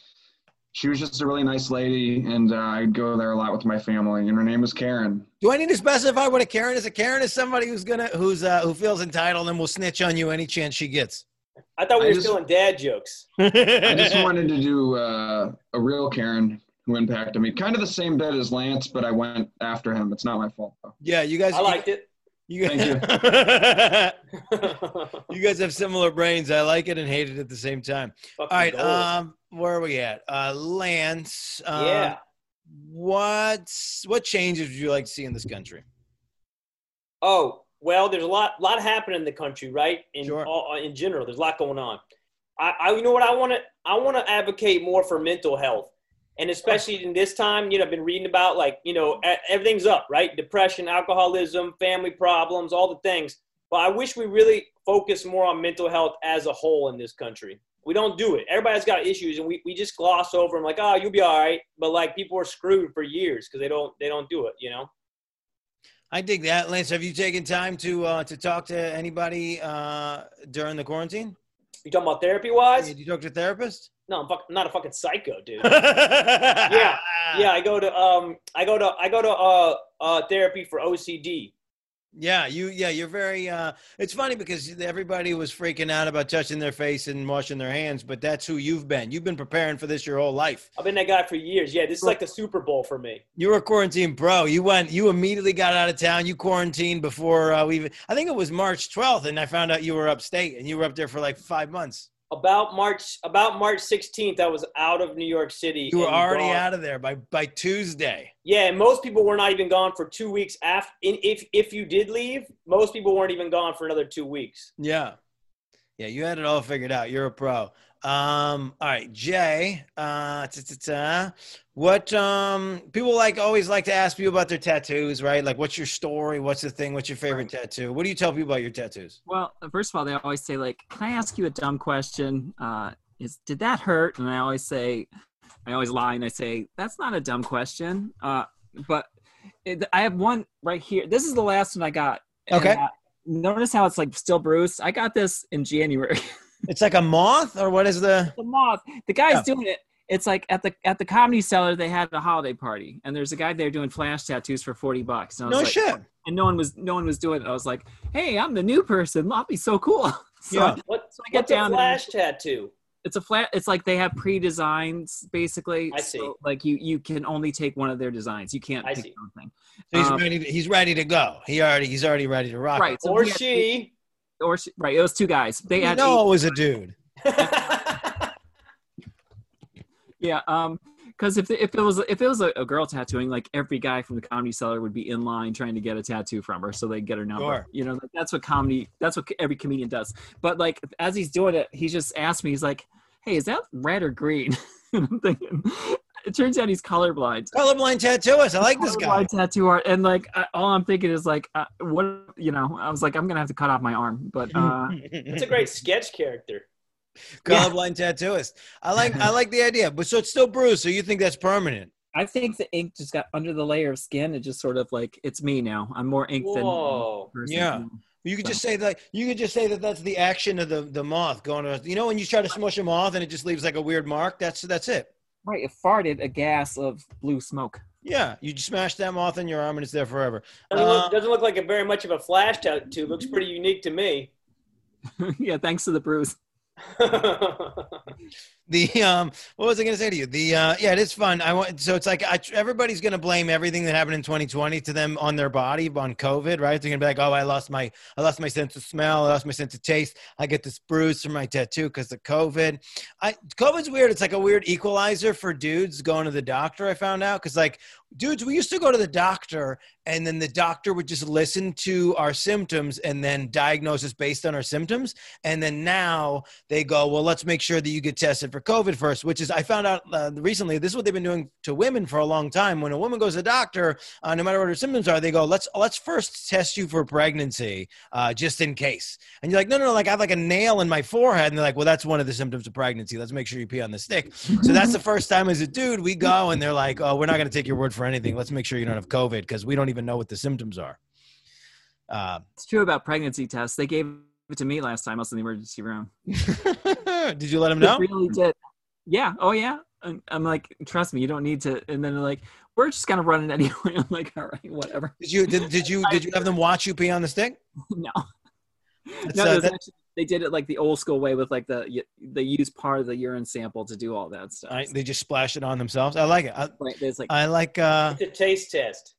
she was just a really nice lady, and uh, I'd go there a lot with my family. And her name was Karen. Do I need to specify what a Karen is? A Karen is somebody who's gonna who's uh, who feels entitled and will snitch on you any chance she gets. I thought we I were just- still in dad jokes. I just wanted to do uh, a real Karen who impacted me. Kind of the same bit as Lance, but I went after him. It's not my fault though. yeah, you guys. I liked it. You guys, you guys have similar brains. I like it and hate it at the same time. All right, um, where are we at? Uh, Lance. Uh, yeah. What's what changes would you like to see in this country? Oh well, there's a lot, lot happening in the country, right? In Sure. all, in general, there's a lot going on. I, I you know what I want to, I want to advocate more for mental health, and especially in this time, you know, I've been reading about like, you know, everything's up, right? Depression, alcoholism, family problems, all the things. But I wish we really focus more on mental health as a whole in this country. We don't do it. Everybody's got issues, and we, we just gloss over them like, oh, you'll be all right. But like people are screwed for years because they don't they don't do it. You know. I dig that, Lance. Have you taken time to uh, to talk to anybody uh, during the quarantine? You talking about therapy wise? Did you talk to a therapist? No, I'm, fuck, I'm not a fucking psycho, dude. yeah, yeah, I go to um, I go to I go to uh, uh, therapy for OCD. Yeah, you yeah, you're very uh it's funny because everybody was freaking out about touching their face and washing their hands, but that's who you've been. You've been preparing for this your whole life. I've been that guy for years. Yeah, this is like the Super Bowl for me. You were a quarantine pro. You went you immediately got out of town. You quarantined before uh, we even I think it was March 12th and I found out you were upstate and you were up there for like 5 months. About March about March 16th, I was out of New York City. You were already gone. out of there by by Tuesday. Yeah, and most people were not even gone for two weeks after. If if you did leave, most people weren't even gone for another two weeks. Yeah. Yeah, you had it all figured out. You're a pro. Um, all right, Jay. Uh, ta-ta-ta. what um people like always like to ask you about their tattoos, right? Like, what's your story? What's the thing? What's your favorite tattoo? What do you tell people about your tattoos? Well, first of all, they always say like, "Can I ask you a dumb question? Uh, is did that hurt?" And I always say, I always lie and I say, "That's not a dumb question." Uh, but it, I have one right here. This is the last one I got. And, Okay. uh, notice how it's like still bruised. I got this in January. It's like a moth, or what is the? the moth. The guy's Yeah. doing it. It's like at the at the comedy cellar they had a holiday party, and there's a guy there doing flash tattoos for forty bucks. And I was No like, shit. and no one was no one was doing it. I was like, hey, I'm the new person. I'll be so cool. so Yeah. What? So I get what's down a there. flash tattoo? it's a flat. It's like they have pre-designs basically. I see. So, like you you can only take one of their designs. You can't I pick see. your own thing. So he's Um, ready. To, he's ready to go. He already. He's already ready to rock. Right. So or he had- she? Or she, right. It was two guys. They had eight- it was a dude. Yeah, um, because if if it was if it was a, a girl tattooing, like every guy from the comedy cellar would be in line trying to get a tattoo from her, so they get her number. Sure. You know, like, that's what comedy. That's what every comedian does. But like as he's doing it, he just asked me, he's like, "Hey, is that red or green?" and I'm thinking, it turns out he's colorblind. Colorblind tattooist. I like this guy. Colorblind tattoo art, and like I, all I'm thinking is like, uh, what you know? I was like, I'm gonna have to cut off my arm, but uh, It's a great sketch character. colorblind tattooist. I like. I like the idea. But so it's still bruised. So you think that's permanent? I think the ink just got under the layer of skin. It just sort of like it's me now. I'm more ink than Whoa. person. Yeah. You could just say that. You could just say that that's the action of the the moth going to. You know when you try to smush a moth and it just leaves like a weird mark. That's that's it. Right, it farted a gas of blue smoke. Yeah, you smash that moth in your arm and it's there forever. Doesn't, Uh, look, doesn't look like a very much of a flash tattoo. Looks pretty unique to me. yeah, thanks to the bruise. The um, what was I going to say to you? The uh, yeah, it is fun. I want so it's like I, everybody's going to blame everything that happened in 2020 to them on their body on COVID, right? They're going to be like, oh, I lost my I lost my sense of smell, I lost my sense of taste. I get this bruise from my tattoo because of COVID. I COVID's weird. It's like a weird equalizer for dudes going to the doctor. I found out because like dudes, we used to go to the doctor and then the doctor would just listen to our symptoms and then diagnose us based on our symptoms. And then now they go, well, let's make sure that you get tested for COVID first, which is, I found out uh, recently, this is what they've been doing to women for a long time. When a woman goes to the doctor, uh, no matter what her symptoms are, they go, let's, let's first test you for pregnancy, uh, just in case. And you're like, no, no, no, like I have like a nail in my forehead. And they're like, well, that's one of the symptoms of pregnancy. Let's make sure you pee on the stick. So that's the first time as a dude, we go and they're like, oh, we're not going to take your word for anything. Let's make sure you don't have COVID because we don't even know what the symptoms are. Uh, It's true about pregnancy tests. They gave it to me last time I was in the emergency room. did you let him know? really did. Yeah. Oh yeah. And I'm like, trust me, you don't need to. And then they're like, we're just gonna run it anyway. I'm like, all right, whatever. Did you did, did you did you have them watch you pee on the stick? no. That's, no, uh, that- actually, they did it like the old school way with like the they use part of the urine sample to do all that stuff. I, they just splash it on themselves. I like it. I, Right, like I like uh It's a taste test.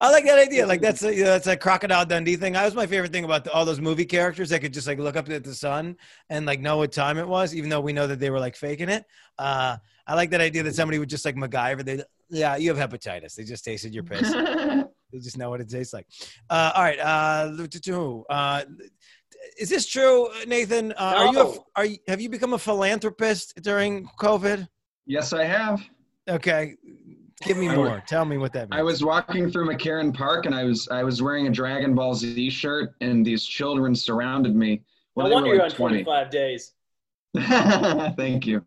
I like that idea. Like that's a, you know, that's a crocodile Dundee thing. That was my favorite thing about the, all those movie characters that could just like look up at the sun and like know what time it was, even though we know that they were like faking it. Uh, I like that idea that somebody would just like MacGyver. They, yeah, you have hepatitis. They just tasted your piss. they just know what it tastes like. Uh, all right. Uh, uh, is this true, Nathan? Uh, Are you a, are you, have you become a philanthropist during COVID? yes, I have. Okay, give me more. Tell me what that means. I was walking through McCarren Park and I was I was wearing a Dragon Ball Z shirt and these children surrounded me. Well, no they wonder were you're on 20. 25 days. Thank you.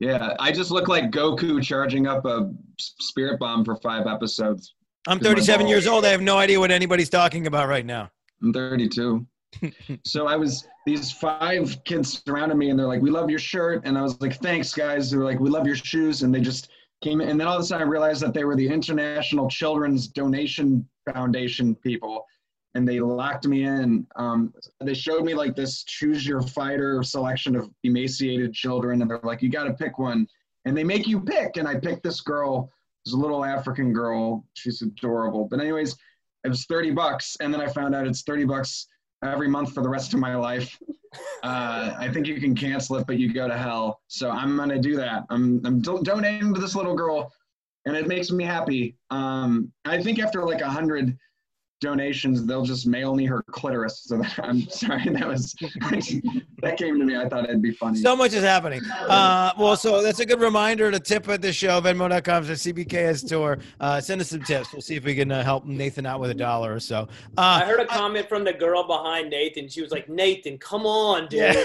Yeah, I just look like Goku charging up a spirit bomb for five episodes. I'm 37 years old. I have no idea what anybody's talking about right now. I'm 32. so I was these five kids surrounded me and they're like, "We love your shirt," and I was like, "Thanks, guys." They were like, "We love your shoes," and they just came. And then all of a sudden, I realized that they were the International Children's Donation Foundation people, and they locked me in. Um, they showed me like this choose your fighter selection of emaciated children, and they're like, "You got to pick one," and they make you pick. And I picked this girl. This little African girl. She's adorable. But anyways, it was 30 bucks and then i found out it's 30 bucks every month for the rest of my life uh, i think you can cancel it but you go to hell. So i'm to do that. I'm, I'm do- donating to this little girl and it makes me happy. Um, i think after like a hundred donations they'll just mail me her clitoris so that, i'm sorry that was that came to me i thought it'd be funny So much is happening. Uh, well, so that's a good reminder to tip at the show, Venmo.com for CBKS tour. Uh, send us some tips. We'll see if we can uh, help Nathan out with a dollar or so. I Uh, heard a comment from the girl behind Nathan. She was like, Nathan, come on, dude. Yeah.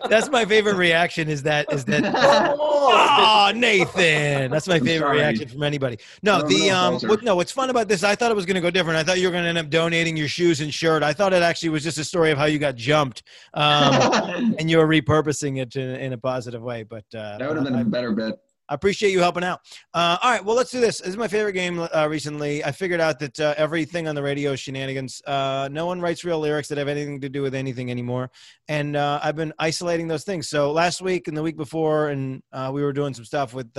that's my favorite reaction is that, is that, come on. oh, Nathan. That's my favorite reaction from anybody. No, No, the, um, what, no, what's fun about this, I thought it was going to go different. I thought you were going to end up donating your shoes and shirt. I thought it actually was just a story of how you got jumped. Um, and you were repurposing it in, in a positive way. But uh, that would have been I, a better bit I appreciate you helping out. Uh, all right, well, let's do this. This is my favorite game uh, recently. I figured out that uh, everything on the radio is shenanigans. Uh, no one writes real lyrics that have anything to do with anything anymore, and uh, I've been isolating those things. So last week and the week before, and uh, we were doing some stuff with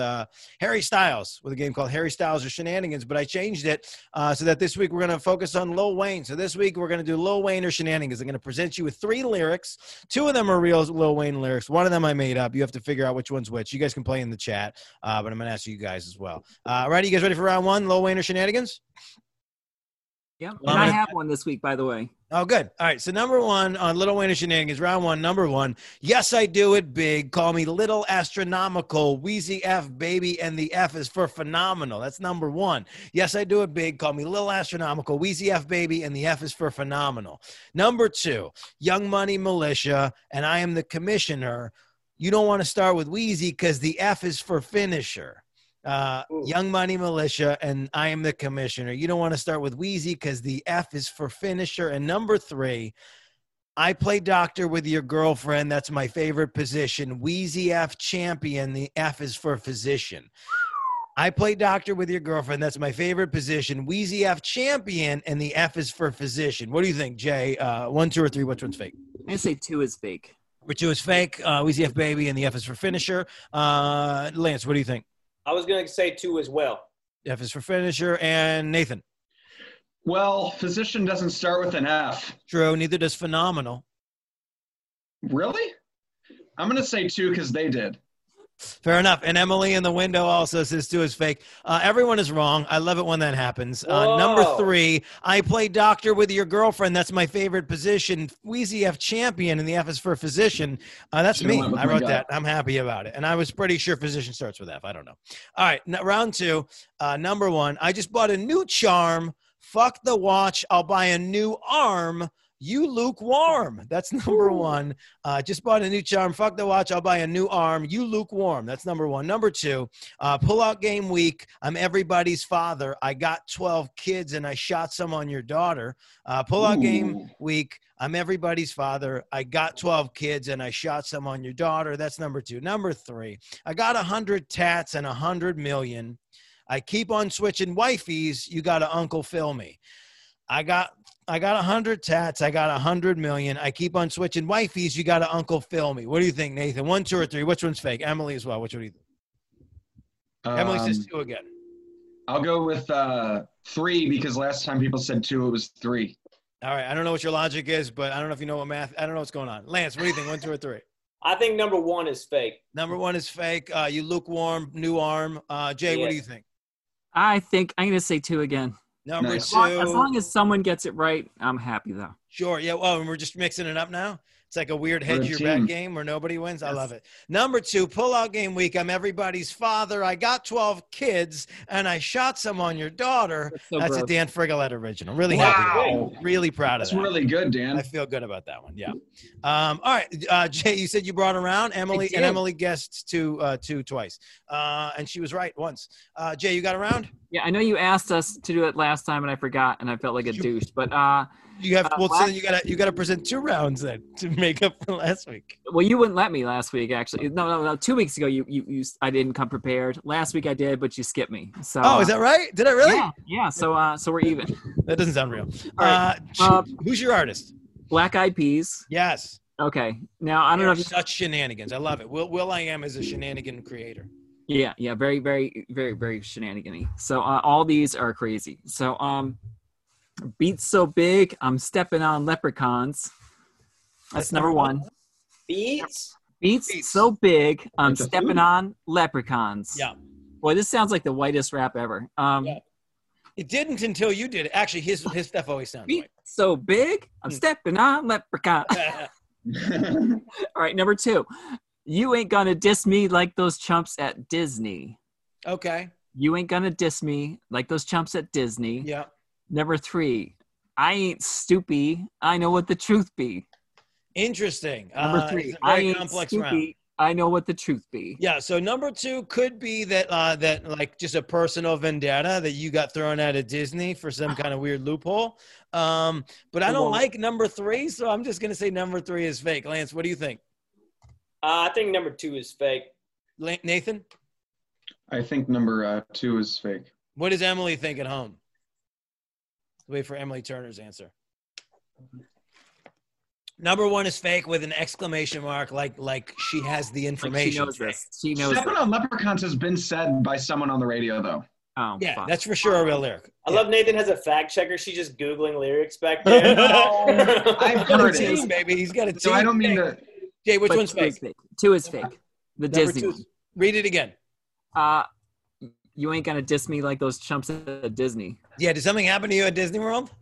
Harry Styles with a game called Harry Styles or Shenanigans. But I changed it so that this week we're going to focus on Lil Wayne. So this week we're going to do Lil Wayne or Shenanigans. I'm going to present you with three lyrics. Two of them are real Lil Wayne lyrics. One of them I made up. You have to figure out which one's which. You guys can play in the chat, uh, but I'm going to ask you guys as well. Uh, ready? You guys ready for round one? Lil Wayne or Shenanigans? Yeah, and I I'm- have one this week, by the way. Oh, good. All right. So number one on Little Wayne and Shenanigans, round one, number one. Yes, I do it big. Call me Little Astronomical. Weezy F, baby, and the F is for phenomenal. That's number one. Yes, I do it big. Call me Little Astronomical. Weezy F, baby, and the F is for phenomenal. Number two, Young Money Militia, and I am the commissioner. You don't want to start with Weezy because the F is for finisher. Uh, Young Money Militia, and I am the commissioner. You don't want to start with Weezy because the F is for finisher. And number three, I play doctor with your girlfriend. That's my favorite position. Weezy F champion. The F is for physician. I play doctor with your girlfriend. That's my favorite position. Weezy F champion, and the F is for physician. What do you think, Jay? Uh, one, two, or three? Which one's fake? I'm gonna say two is fake. Number two is fake. Uh, Weezy F baby, and the F is for finisher. Uh, Lance, what do you think? I was going to say two as well. F is for finisher, and Nathan. well physician doesn't start with an f True. Neither does phenomenal. really i'm going to say two because they did Fair enough. And Emily in the window also says two is fake. Uh, everyone is wrong. I love it when that happens. Uh, number three, I play doctor with your girlfriend. That's my favorite position. Weezy F champion, and the F is for physician. Uh, that's me. I wrote that. I'm happy about it. And I was pretty sure physician starts with F. I don't know. All right. n- round two. Uh, number one, I just bought a new charm. Fuck the watch. I'll buy a new arm. You lukewarm. That's number one. Uh, just bought a new charm. Fuck the watch. I'll buy a new arm. You lukewarm. That's number one. Number two, uh, pull out game week. I'm everybody's father. I got 12 kids and I shot some on your daughter. Uh, pull out game week. I'm everybody's father. I got 12 kids and I shot some on your daughter. That's number two. Number three, I got 100 tats and 100 million. I keep on switching wifeys. You got to Uncle Phil me. I got I got a 100 tats. I got a 100 million. I keep on switching wifeys. You got to Uncle Phil me. What do you think, Nathan? One, two, or three? Which one's fake? Emily as well. Which one do you think? Emily says Um, two again. I'll go with uh, three because last time people said two, it was three. All right. I don't know what your logic is, but I don't know if you know what math. I don't know what's going on. Lance, what do you think? One, two, or three? I think number one is fake. Number one is fake. Uh, you lukewarm, new arm. Uh, Jay, what do you think? I think I'm gonna say two again. Number Nice. As long, as long as someone gets it right, I'm happy though. Sure. Yeah. Well, and we're just mixing it up now. It's like a weird We're a hedge your bet game where nobody wins. I love it. Number two, pull out game week. I'm everybody's father. I got 12 kids and I shot some on your daughter. That's so That's a. Dan Frigolette original. Really happy. with. Really proud of That's that. really good, Dan. I feel good about that one. Yeah. Um, all right, uh, Jay, you said you brought around Emily, and Emily guessed two, uh, two twice, uh, and she was right once. Uh, Jay, you got around? Yeah, I know you asked us to do it last time, and I forgot, and I felt like a Sure. douche. But uh, You have. Uh, well, so you got to you got to present two rounds then to make up for last week. well, you wouldn't let me last week. Actually, no, no, no. Two weeks ago, you, you, you I didn't come prepared. Last week I did, but you skipped me. So. Oh, is that right? Did I really? Yeah, yeah. So, uh, so we're even. That doesn't sound real. All right. Uh, Uh, who's your artist? Black Eyed Peas. Yes. Okay. Now I don't know if you. such shenanigans. I love it. Will Will I am is a shenanigan creator. Yeah, yeah. Very, very, very, very shenanigany. So uh, all these are crazy. So um, beats so big, I'm stepping on leprechauns. That's number one. Beats? Beats, Beats. so big, I'm the stepping on leprechauns. Yeah. Boy, this sounds like the whitest rap ever. Um, Yeah. It didn't until you did it. Actually, his his stuff always sounds beats white. so big, I'm Hmm. stepping on leprechaun. All right, number two. You ain't gonna diss me like those chumps at Disney. okay. You ain't gonna diss me like those chumps at Disney. Yeah. Number three. I ain't stoopy. I know what the truth be. Interesting. Number Uh, three. it's a I ain't complex stoopy. round. I know what the truth be. Yeah. So number two could be that uh, that like just a personal vendetta that you got thrown out of Disney for some kind of weird loophole. Um, but I don't like number three, so I'm just gonna say number three is fake. Lance, what do you think? Uh, I think number two is fake. Nathan, I think number uh, two is fake. what does Emily think at home? Wait for Emily Turner's answer. Number one is fake with an exclamation mark, like like she has the Like information. she knows this. She knows. Stepping This. on leprechauns has been said by someone on the radio, though. Oh, Yeah, fuck. that's for sure a real lyric. I Yeah. love Nathan has a fact checker. She's just Googling lyrics back there. I've He's a heard team, it. baby. He's got a team. So I don't mean to. Jay, which But one's two is fake? Two is fake. The Number Disney two one. Read it again. Uh, you ain't gonna diss me like those chumps at Disney. Yeah, did something happen to you at Disney World?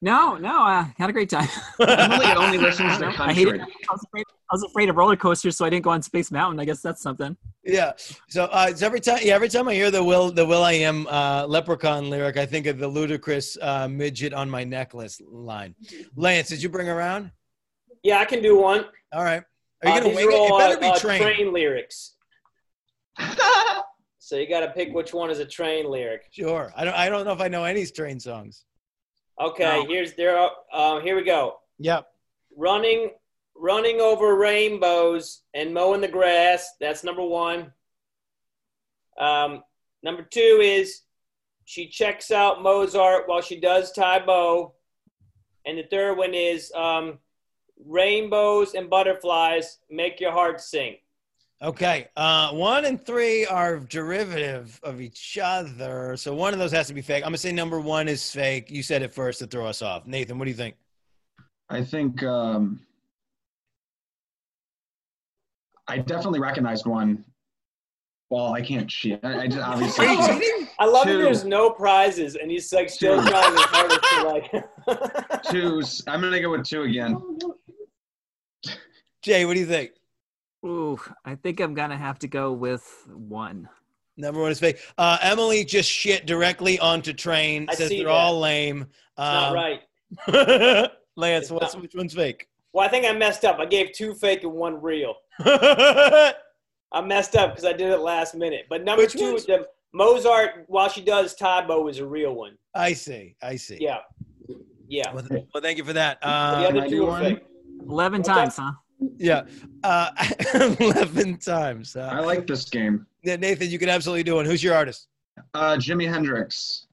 No, no, I had a great time. Emily only listens to I hated. country. I was, afraid, I was afraid of roller coasters, so I didn't go on Space Mountain. I guess that's something. Yeah. So uh, it's every time, yeah, every time I hear the Will, the Will I Am uh, Leprechaun lyric, I think of the Ludacris uh, midget on my necklace line. Lance, did you bring around? Yeah, I can do one. All right. Are you Uh, gonna wing it? all, It better be uh, trained. train lyrics. So you got to pick which one is a train lyric. Sure. I don't. I don't know if I know any train songs. Okay, No. here's there. Are, um, here we go. Yep. Running, running over rainbows and mowing the grass. That's number one. Um, number two is she checks out Mozart while she does Tae Bo. And the third one is um, rainbows and butterflies make your heart sing. Okay. Uh, one and three are derivative of each other, so one of those has to be fake. I'm gonna say number one is fake. You said it first to throw us off. Nathan, what do you think? I think um, I definitely recognized one. Well, I can't cheat. I, I just obviously. Are you cheating? I love that there's no prizes, and he's like still Two. trying his hardest to like. two. I'm gonna go with two again. Jay, what do you think? Ooh, I think I'm gonna have to go with one. Number one is fake. Uh, Emily just shit directly onto train. I says they're that. all lame. Not Um, right. Lance, It's what's, not- which one's fake? Well, I think I messed up. I gave two fake and one real. I I messed up because I did it last minute. But number Which two, ones? the Mozart, while she does Tae Bo, is a real one. I see. I see. Yeah. Yeah. Well, th- well, thank you for that. the Um, Can other two are fake. 11 Okay. times, huh? Yeah. Uh, 11 times. Uh, I like this game. yeah, Nathan, you can absolutely do one. Who's your artist? Uh, Jimi Hendrix.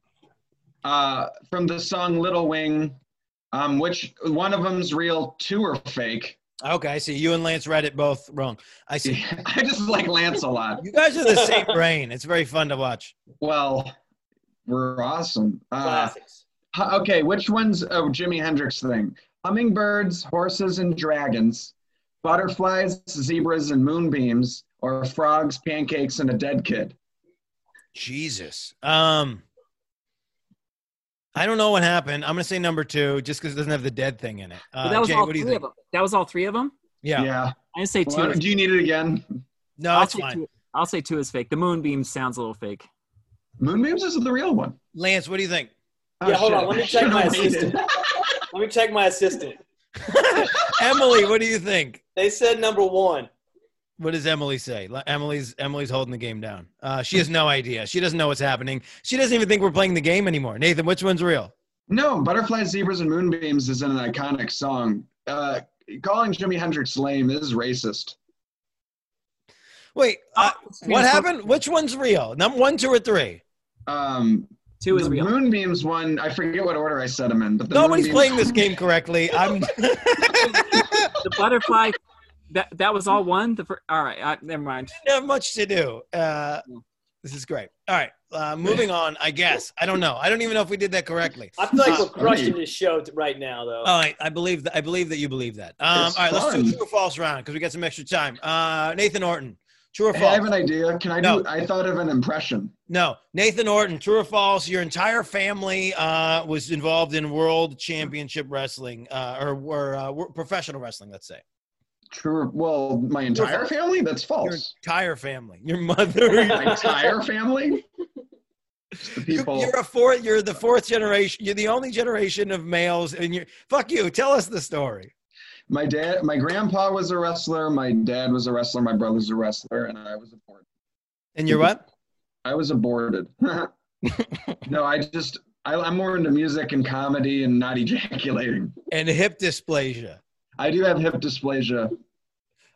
Uh, from the song Little Wing, um, which one of them's real, two are fake. Okay, I see. You and Lance read it both wrong. I see. I just like Lance a lot. You guys are the same brain. It's very fun to watch. Well, we're awesome. Uh, okay, which one's a Jimi Hendrix thing? Hummingbirds, horses, and dragons, butterflies, zebras, and moonbeams, or frogs, pancakes, and a dead kid. Jesus. Um, I don't know what happened. I'm gonna say number two, just because it doesn't have the dead thing in it. Uh, that was Jay, all what do you three think? of them. That was all three of them? Yeah. Yeah. I didn't say two. Well, do you need it again? No, I'll it's say fine. two- I'll say two is fake. The moonbeam sounds a little fake. Moonbeams is the real one. Lance, what do you think? Oh, Yeah, hold on, let me check my assistant. Let me check my assistant. Emily, what do you think? They said number one. What does Emily say? Emily's Emily's holding the game down. Uh, she has no idea. She doesn't know what's happening. She doesn't even think we're playing the game anymore. Nathan, which one's real? No, Butterflies, Zebras, and Moonbeams is an iconic song. Uh, calling Jimi Hendrix lame is racist. Wait, uh, Oh, what happened? Which one's real? Number one, two, or three? Um, Two is the real. Moonbeams one, I forget what order I said them in, but the Nobody's Moonbeams- playing this game correctly. I'm. the butterfly, that that was all one. The fir- all right, I, never mind. didn't have much to do. Uh, this is great. All right, uh, moving on. I guess I don't know. I don't even know if we did that correctly. I feel like Uh, we're crushing this show t- right now, though. All right, I believe that. I believe that you believe that. Um, It's all right, let's do fun. true or false round because we got some extra time. Uh, Nathan Orton, true or Hey, I have an idea. Can I No. do? I thought of an impression. No, Nathan Orton, true or false? Your entire family uh, was involved in World Championship Wrestling uh, or, or uh, professional wrestling. Let's say True. Well, my entire family. That's your false. entire family, your mother. My entire family. The You- people. You're a fourth. You're the fourth generation. You're the only generation of males, and you're fuck you. Tell us the story. My dad, my grandpa was a wrestler. My dad was a wrestler. My brother's a wrestler, and I was aborted. And you're what? I was aborted. no, I just I, I'm more into music and comedy and not ejaculating. And hip dysplasia. I do have hip dysplasia.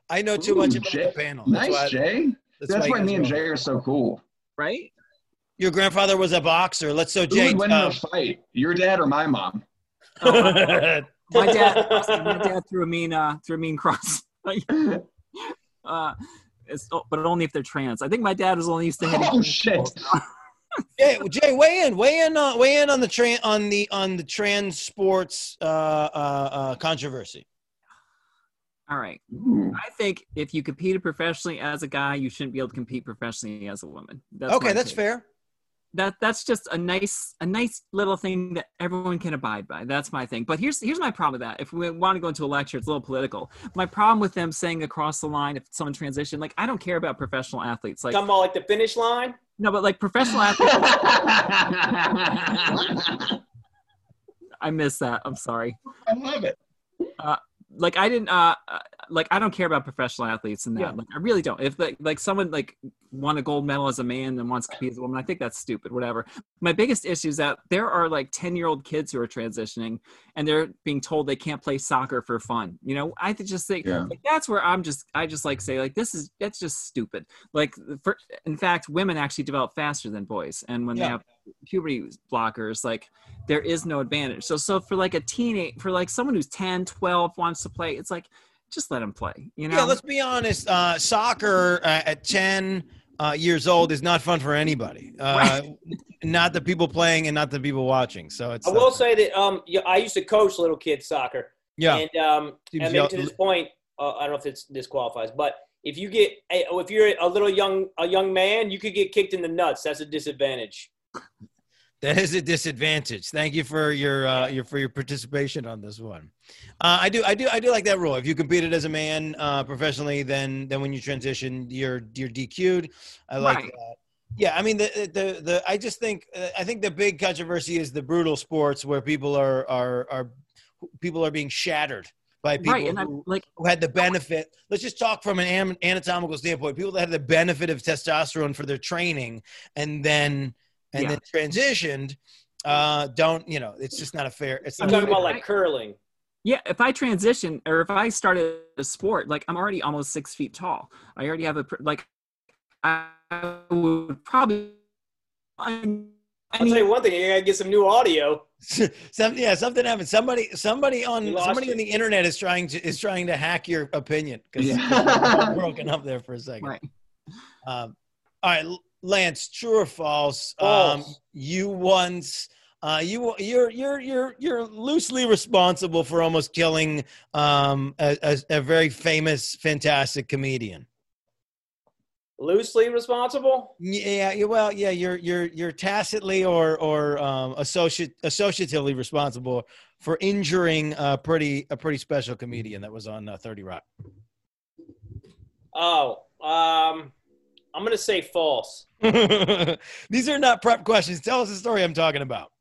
I know too Ooh, much about Jay- the panel. That's Nice, why, Jay. That's, you why guys me and. Jay are so cool. Right? Your grandfather was a boxer. Let's so Jay. Who Jay. would win uh, in a fight? Your dad or my mom? Oh, my, my dad, my dad threw a mean, uh, threw a mean cross. uh, it's, oh, but only if they're trans. I think my dad was only used to hitting. Oh shit! Jay, Jay, weigh in, weigh in, uh, weigh in on the tran on the on the trans sports uh, uh, uh, controversy. All right. Ooh. I think if you competed professionally as a guy, you shouldn't be able to compete professionally as a woman. That's okay, that's fair. That that's just a nice a nice little thing that everyone can abide by. That's my thing. But here's here's my problem with that. If we want to go into a lecture, it's a little political. My problem with them saying across the line if someone transition, like I don't care about professional athletes. Like Talking about like the finish line. no, but like professional athletes, I miss that. I'm sorry. I love it. Uh, like I didn't uh uh, like I don't care about professional athletes and that. Yeah. Like I really don't. If like like someone like won a gold medal as a man and wants to compete as a woman, I think that's stupid. Whatever. My biggest issue is that there are like ten year old kids who are transitioning and they're being told they can't play soccer for fun. You know, I just think Yeah. like, that's where I'm just I just like say like this is that's just stupid. Like for in fact, women actually develop faster than boys, and when Yeah. they have puberty blockers like there is no advantage so so for like a teenage for like someone who's 10 12 wants to play it's like just let them play you know Yeah, let's be honest. Uh, soccer uh, at ten uh, years old is not fun for anybody. Uh, not the people playing and not the people watching. So it's. I will uh, say that um, yeah, I used to coach little kids soccer, yeah. and um, Seems and y'all- to this point, uh, I don't know if it's this qualifies, but if you get if you're a little young a young man, you could get kicked in the nuts. That's a disadvantage. That is a disadvantage. Thank you for your uh, your for your participation on this one. Uh, I do I do I do like that rule. If you competed as a man uh, professionally, then then when you transition, you're you're DQ'd. I like Right. that. Yeah, I mean the the the I just think uh, I think the big controversy is the brutal sports where people are are are people are being shattered by people right, who, like, who had the benefit. Let's just talk from an anatomical standpoint. People that had the benefit of testosterone for their training and then and Yeah. then transitioned uh don't you know it's just not a fair it's I'm not talking about like curling. yeah, if I transition or if I started a sport, like I'm already almost six feet tall. I already have a like, I would probably. I, I I'll tell you one thing. You gotta get some new audio. Some, yeah, something happened. Somebody, somebody on somebody it. on the internet is trying to is trying to hack your opinion because Yeah. broken up there for a second. right. Um, all right, Lance, true or false? Um, you once, uh, you you're you're you're you're loosely responsible for almost killing um, a, a, a very famous, fantastic comedian. Loosely responsible. Yeah, yeah, well, yeah, you're you're you're tacitly or or um, associate associatively responsible for injuring a pretty a pretty special comedian that was on uh, Thirty Rock. Oh, um, I'm gonna say false. These are not prep questions. Tell us the story I'm talking about.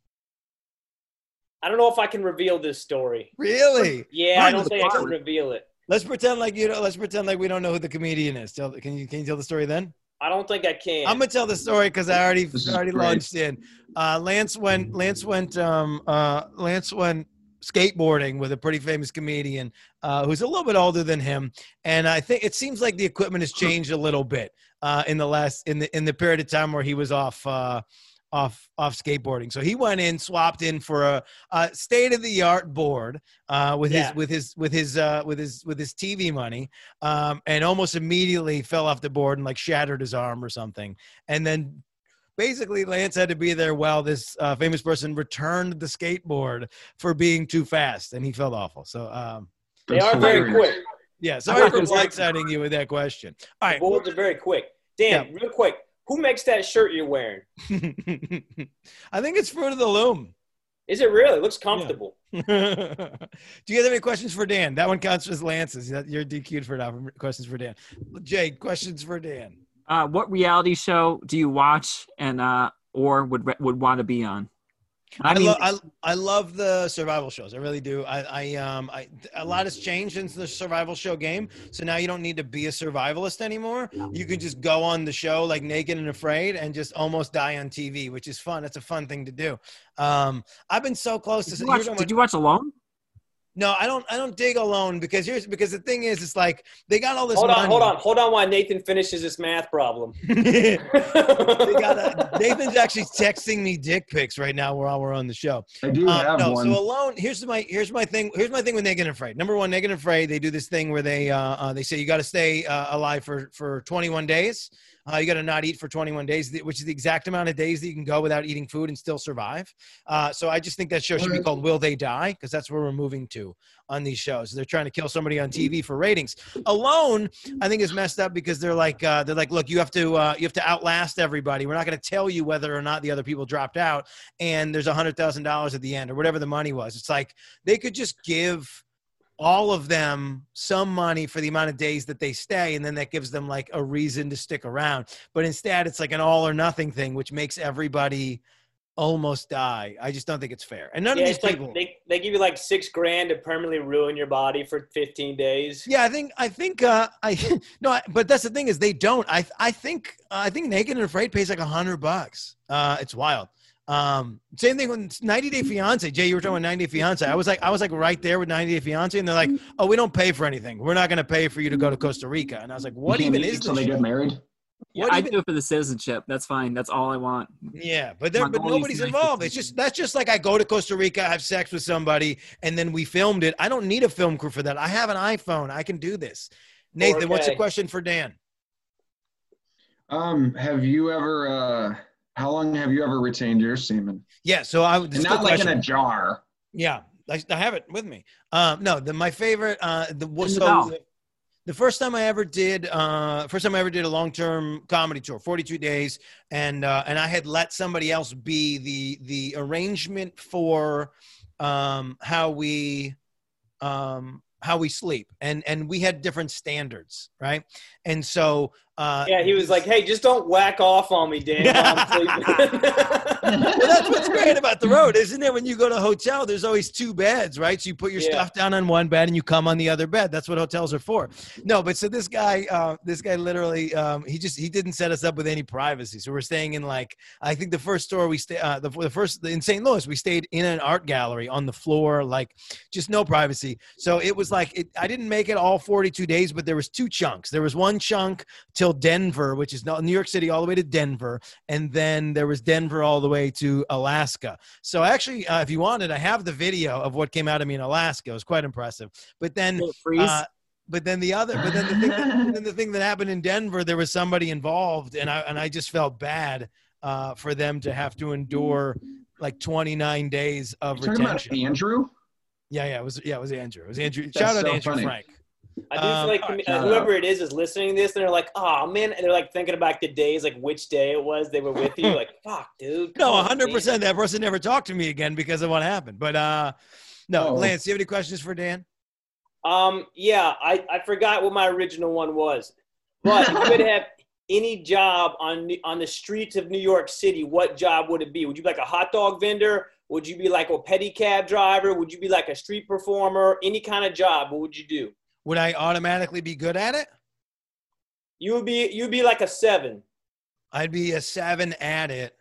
I don't know if I can reveal this story. Really? Yeah, I don't it's think I can fine. reveal it. Let's pretend like you know. Let's pretend like we don't know who the comedian is. Tell can you can you tell the story then? I don't think I can. I'm gonna tell the story because I already already great. launched in. Uh, Lance went Lance went um uh Lance went skateboarding with a pretty famous comedian uh, who's a little bit older than him, and I think it seems like the equipment has changed a little bit uh, in the last in the in the period of time where he was off. Uh, off off skateboarding, so he went in, swapped in for a, a state of the art board uh, with Yeah. his with his with his uh, with his with his TV money, um, and almost immediately fell off the board and like shattered his arm or something. And then basically Lance had to be there while this uh, famous person returned the skateboard for being too fast, and he felt awful. So um, they That's are very quick. yeah, sorry for gonna blindsiding you with that question. All right, The right. boards are very quick. Dan, real quick, who makes that shirt you're wearing? I think it's Fruit of the Loom. Is it really? It looks comfortable. Do you guys have any questions for Dan? That one counts as Lance's. You're DQ'd for now. Questions for Dan. Jay, questions for Dan. Uh, what reality show do you watch and uh, or would would want to be on? I, I mean, lo- I, I love the survival shows. I really do. I, I um I a lot has changed since the survival show game. So now you don't need to be a survivalist anymore. You can just go on the show like naked and afraid and just almost die on TV, which is fun. It's a fun thing to do. Um I've been so close to did you you're watch, did you watch Alone? No, I don't I don't dig alone because here's because the thing is it's like they got all this Hold on, money. hold on, hold on while Nathan finishes this math problem. they got a, Nathan's actually texting me dick pics right now while we're on the show. I do Uh, have no, one. so alone. Here's my here's my thing. Here's my thing with Naked and Afraid. Number one, Naked and Afraid. They do this thing where they uh, uh they say you got to stay uh, alive for for 21 days. Uh, you got to not eat for 21 days, which is the exact amount of days that you can go without eating food and still survive. Uh, so I just think that show should be called Will They Die because that's where we're moving to on these shows. They're trying to kill somebody on TV for ratings. Alone, I think is messed up because they're like uh, they're like, look, you have to uh, you have to outlast everybody. We're not going to tell you whether or not the other people dropped out and there's a hundred thousand dollars at the end or whatever the money was. It's like they could just give all of them some money for the amount of days that they stay, and then that gives them like a reason to stick around. But instead, it's like an all or nothing thing, which makes everybody almost die. I just don't think it's fair. And none yeah, of these it's like people. they, they give you like six grand to permanently ruin your body for 15 days. Yeah, I think I think uh I no, but that's the thing is they don't. I I think I think Naked and Afraid pays like a hundred bucks. Uh, it's wild. Um, same thing with 90 Day Fiance. Jay, you were talking about 90 Day Fiance. I was like, I was like right there with 90 Day Fiance, and they're like, oh, we don't pay for anything. We're not going to pay for you to go to Costa Rica. And I was like, what You can't even is till this? they get married? Yeah, What I even- do it for the citizenship. That's fine. That's all I want. Yeah, but there, but nobody's involved. It's just that's just like I go to Costa Rica, have sex with somebody, and then we filmed it. I don't need a film crew for that. I have an iPhone. I can do this. Nathan, what's the question for Dan? Um, have you ever? uh How long have you ever retained your semen? Yeah, so I And not like question. in a jar. Yeah, I, I have it with me. Um, no, the my favorite. Uh, the the so the, the first time I ever did, uh, first time I ever did a long term comedy tour, forty two days, and uh, and I had let somebody else be the the arrangement for um, how we um, how we sleep, and and we had different standards, right? And so uh, Yeah, he was like, "Hey, just don't whack off on me, Dan." while I'm sleeping." well, that's what's great about the road, isn't it? When you go to a hotel, there's always two beds, right? So you put your Yeah. stuff down on one bed and you come on the other bed. That's what hotels are for. No, but so this guy, uh, this guy literally, um, he just he didn't set us up with any privacy. So we're staying in like I think the first store we stay, uh, the, the first in St. Louis, we stayed in an art gallery on the floor, like just no privacy. So it was like it, I didn't make it all 42 days, but there was two chunks. There was one chunk till Denver, which is not New York City, all the way to Denver, and then there was Denver all the way to Alaska. So actually, uh, if you wanted, I have the video of what came out of me in Alaska. It was quite impressive. But then, Will it freeze? uh, but then the other, but then the thing, that, then the thing that happened in Denver, there was somebody involved, and I and I just felt bad uh, for them to have to endure like 29 days of You talking about retention. Andrew? Yeah, yeah, it was yeah, it was Andrew. It was Andrew. That's Shout out so Andrew funny. Frank. I do Um, feel like alright, uh, whoever it is is listening to this, and they're like, "Oh man," and they're like thinking about the days, like which day it was they were with you. Like, fuck, dude. No, come 100. man." percent That person never talked to me again because of what happened. But uh, no, Oh. Lance, do you have any questions for Dan? Um, yeah, I, I forgot what my original one was, but if you could have any job on on the streets of New York City, what job would it be? Would you be like a hot dog vendor? Would you be like a pedicab driver? Would you be like a street performer? Any kind of job, what would you do? Would I automatically be good at it? You would be you'd be like a seven. I'd be a seven at it.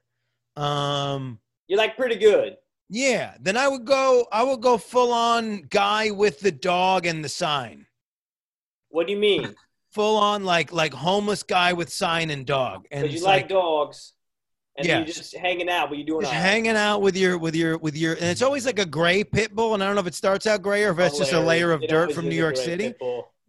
Um, You're like pretty good. yeah. Then I would go. I would go full on guy with the dog and the sign. What do you mean? Full on like like homeless guy with sign and dog. And you it's like, dogs, and you're just hanging out, but you're doing just right. hanging out with your with your with your and it's always like a gray pit bull and i don't know if it starts out gray or if it's just a layer of It dirt from new york city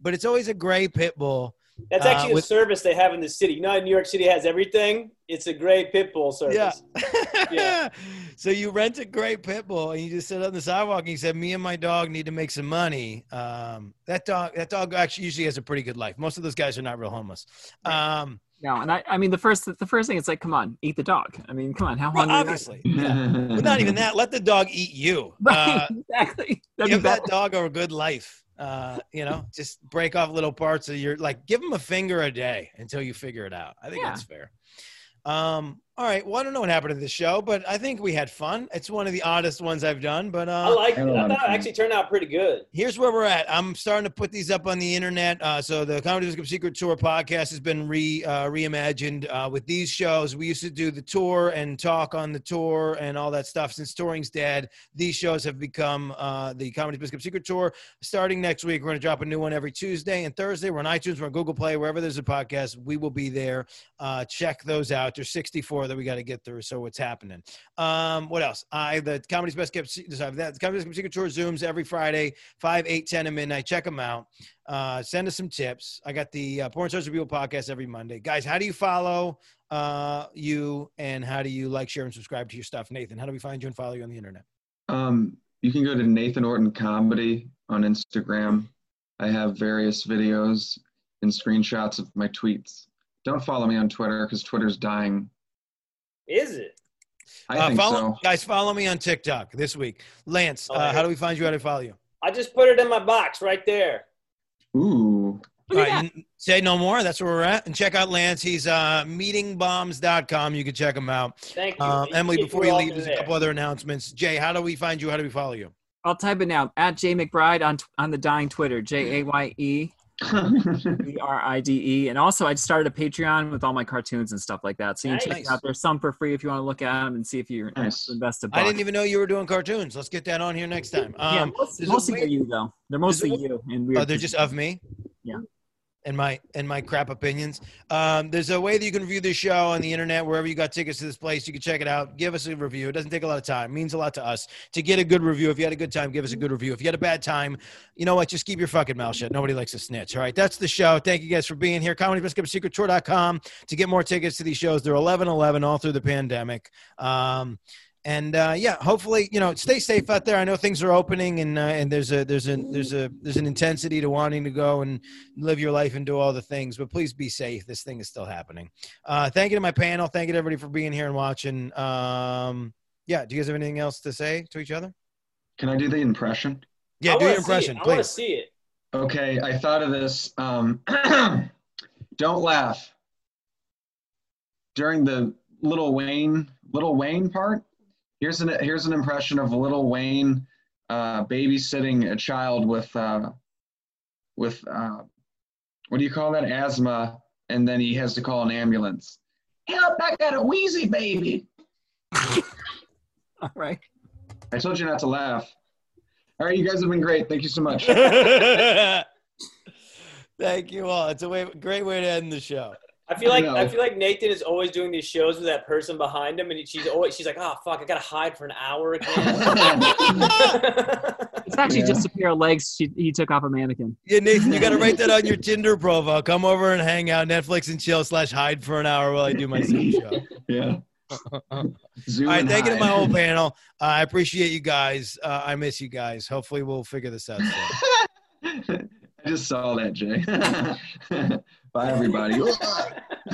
but it's always a gray pit bull That's Uh, actually with- a service they have in the city. You know, New York City has everything. It's a gray pit bull service. yeah Yeah. so you rent a gray pit bull and you just sit on the sidewalk and you said me and my dog need to make some money um that dog that dog actually usually has a pretty good life most of those guys are not real homeless um no, and I, I mean the first the first thing it's like, come on, eat the dog. I mean, come on, how well, hungry? are- obviously yeah. but not even that let the dog eat you uh, exactly. That'd give that dog a good life. Uh, you know, just break off little parts of your like. Give him a finger a day until you figure it out. I think Yeah. that's fair. Um, all right. Well, I don't know what happened to the show, but I think we had fun. It's one of the oddest ones I've done, but I uh, like it. had a I lot of thought it actually turned out pretty good. here's where we're at. I'm starting to put these up on the internet. Uh, so the Comedy Disco Secret Tour podcast has been re uh, reimagined uh, with these shows. We used to do the tour and talk on the tour and all that stuff. Since touring's dead, these shows have become uh, the Comedy's Best Kept Secret Tour. Starting next week, we're going to drop a new one every Tuesday and Thursday. We're on iTunes, we're on Google Play, wherever there's a podcast, we will be there. Uh, check those out. There's 64 that we got to get through. So what's happening? Um, what else? I the Comedy's Best Kept sorry, that the Comedy's Best Secret Tour zooms every Friday, 5, 8, 10, and midnight. Check them out. Uh, send us some tips. I got the uh, Porn Stars Review podcast every Monday. Guys, how do you follow uh, you and how do you like, share, and subscribe to your stuff? Nathan, how do we find you and follow you on the internet? Um, you can go to Nathan Orton Comedy on Instagram. I have various videos and screenshots of my tweets. Don't follow me on Twitter because Twitter's dying. Is it? I Uh, think follow, so. Guys, follow me on TikTok this week. Lance, Oh, uh, yeah. how do we find you? How do we follow you? I just put it in my box right there. Ooh. Look All right, say no more. That's where we're at. And check out Lance. He's uh, meetingbombs.com. You can check him out. Thank you. Um, Emily, get before through you leave, through there's a couple other announcements. Jay, how do we find you? How do we follow you? I'll type it now at Jaye McBride on on the dying Twitter, J A Y E B R I D E. And also, I started a Patreon with all my cartoons and stuff like that. So you can check out. There's some for free if you want to look at them and see if you're Nice. invest a I buck. didn't even know you were doing cartoons. Let's get that on here next time. yeah, Um, most- there's mostly way- they're you though. They're mostly a- you. And weird oh, they're just of me. Yeah. And my and my crap opinions. Um, there's a way that you can review this show on the internet wherever you got tickets to this place. You can check it out. Give us a review. It doesn't take a lot of time. It means a lot to us to get a good review. If you had a good time, give us a good review. If you had a bad time, you know what? Just keep your fucking mouth shut. Nobody likes a snitch. All right, that's the show. Thank you guys for being here. ComedyBestKeptSecretTour.com to get more tickets to these shows. They're 11-11 all through the pandemic. Um, and uh, yeah, hopefully, you know, stay safe out there. I know things are opening, and uh, and there's a there's a there's a there's an intensity to wanting to go and live your life and do all the things. But please be safe. This thing is still happening. Uh, thank you to my panel. Thank you to everybody for being here and watching. Um, yeah, do you guys have anything else to say to each other? Can I do the impression? Yeah, I do wanna your see impression, it. I want to please. see it. Okay, I thought of this. Um, don't laugh. During the Little Wayne, Little Wayne part, here's an here's an impression of Little Wayne uh, babysitting a child with uh, with uh, what do you call that asthma, and then he has to call an ambulance. Help! I got a wheezy baby. All right. I told you not to laugh. All right, you guys have been great. Thank you so much. Thank you all. It's a way, great way to end the show. I feel like know. I feel like Nathan is always doing these shows with that person behind him, and she's always she's like, "Oh fuck, I gotta hide for an hour again." It's actually Yeah. just a pair of legs she, he took off a mannequin. Yeah, Nathan, you got to write that on your Tinder profile. Come over and hang out, Netflix and chill slash hide for an hour while I do my Zoom show. yeah. Zoom All right, and thank you to my whole panel. Uh, I appreciate you guys. Uh, I miss you guys. Hopefully, we'll figure this out soon. I just saw that, Jay. Bye, everybody.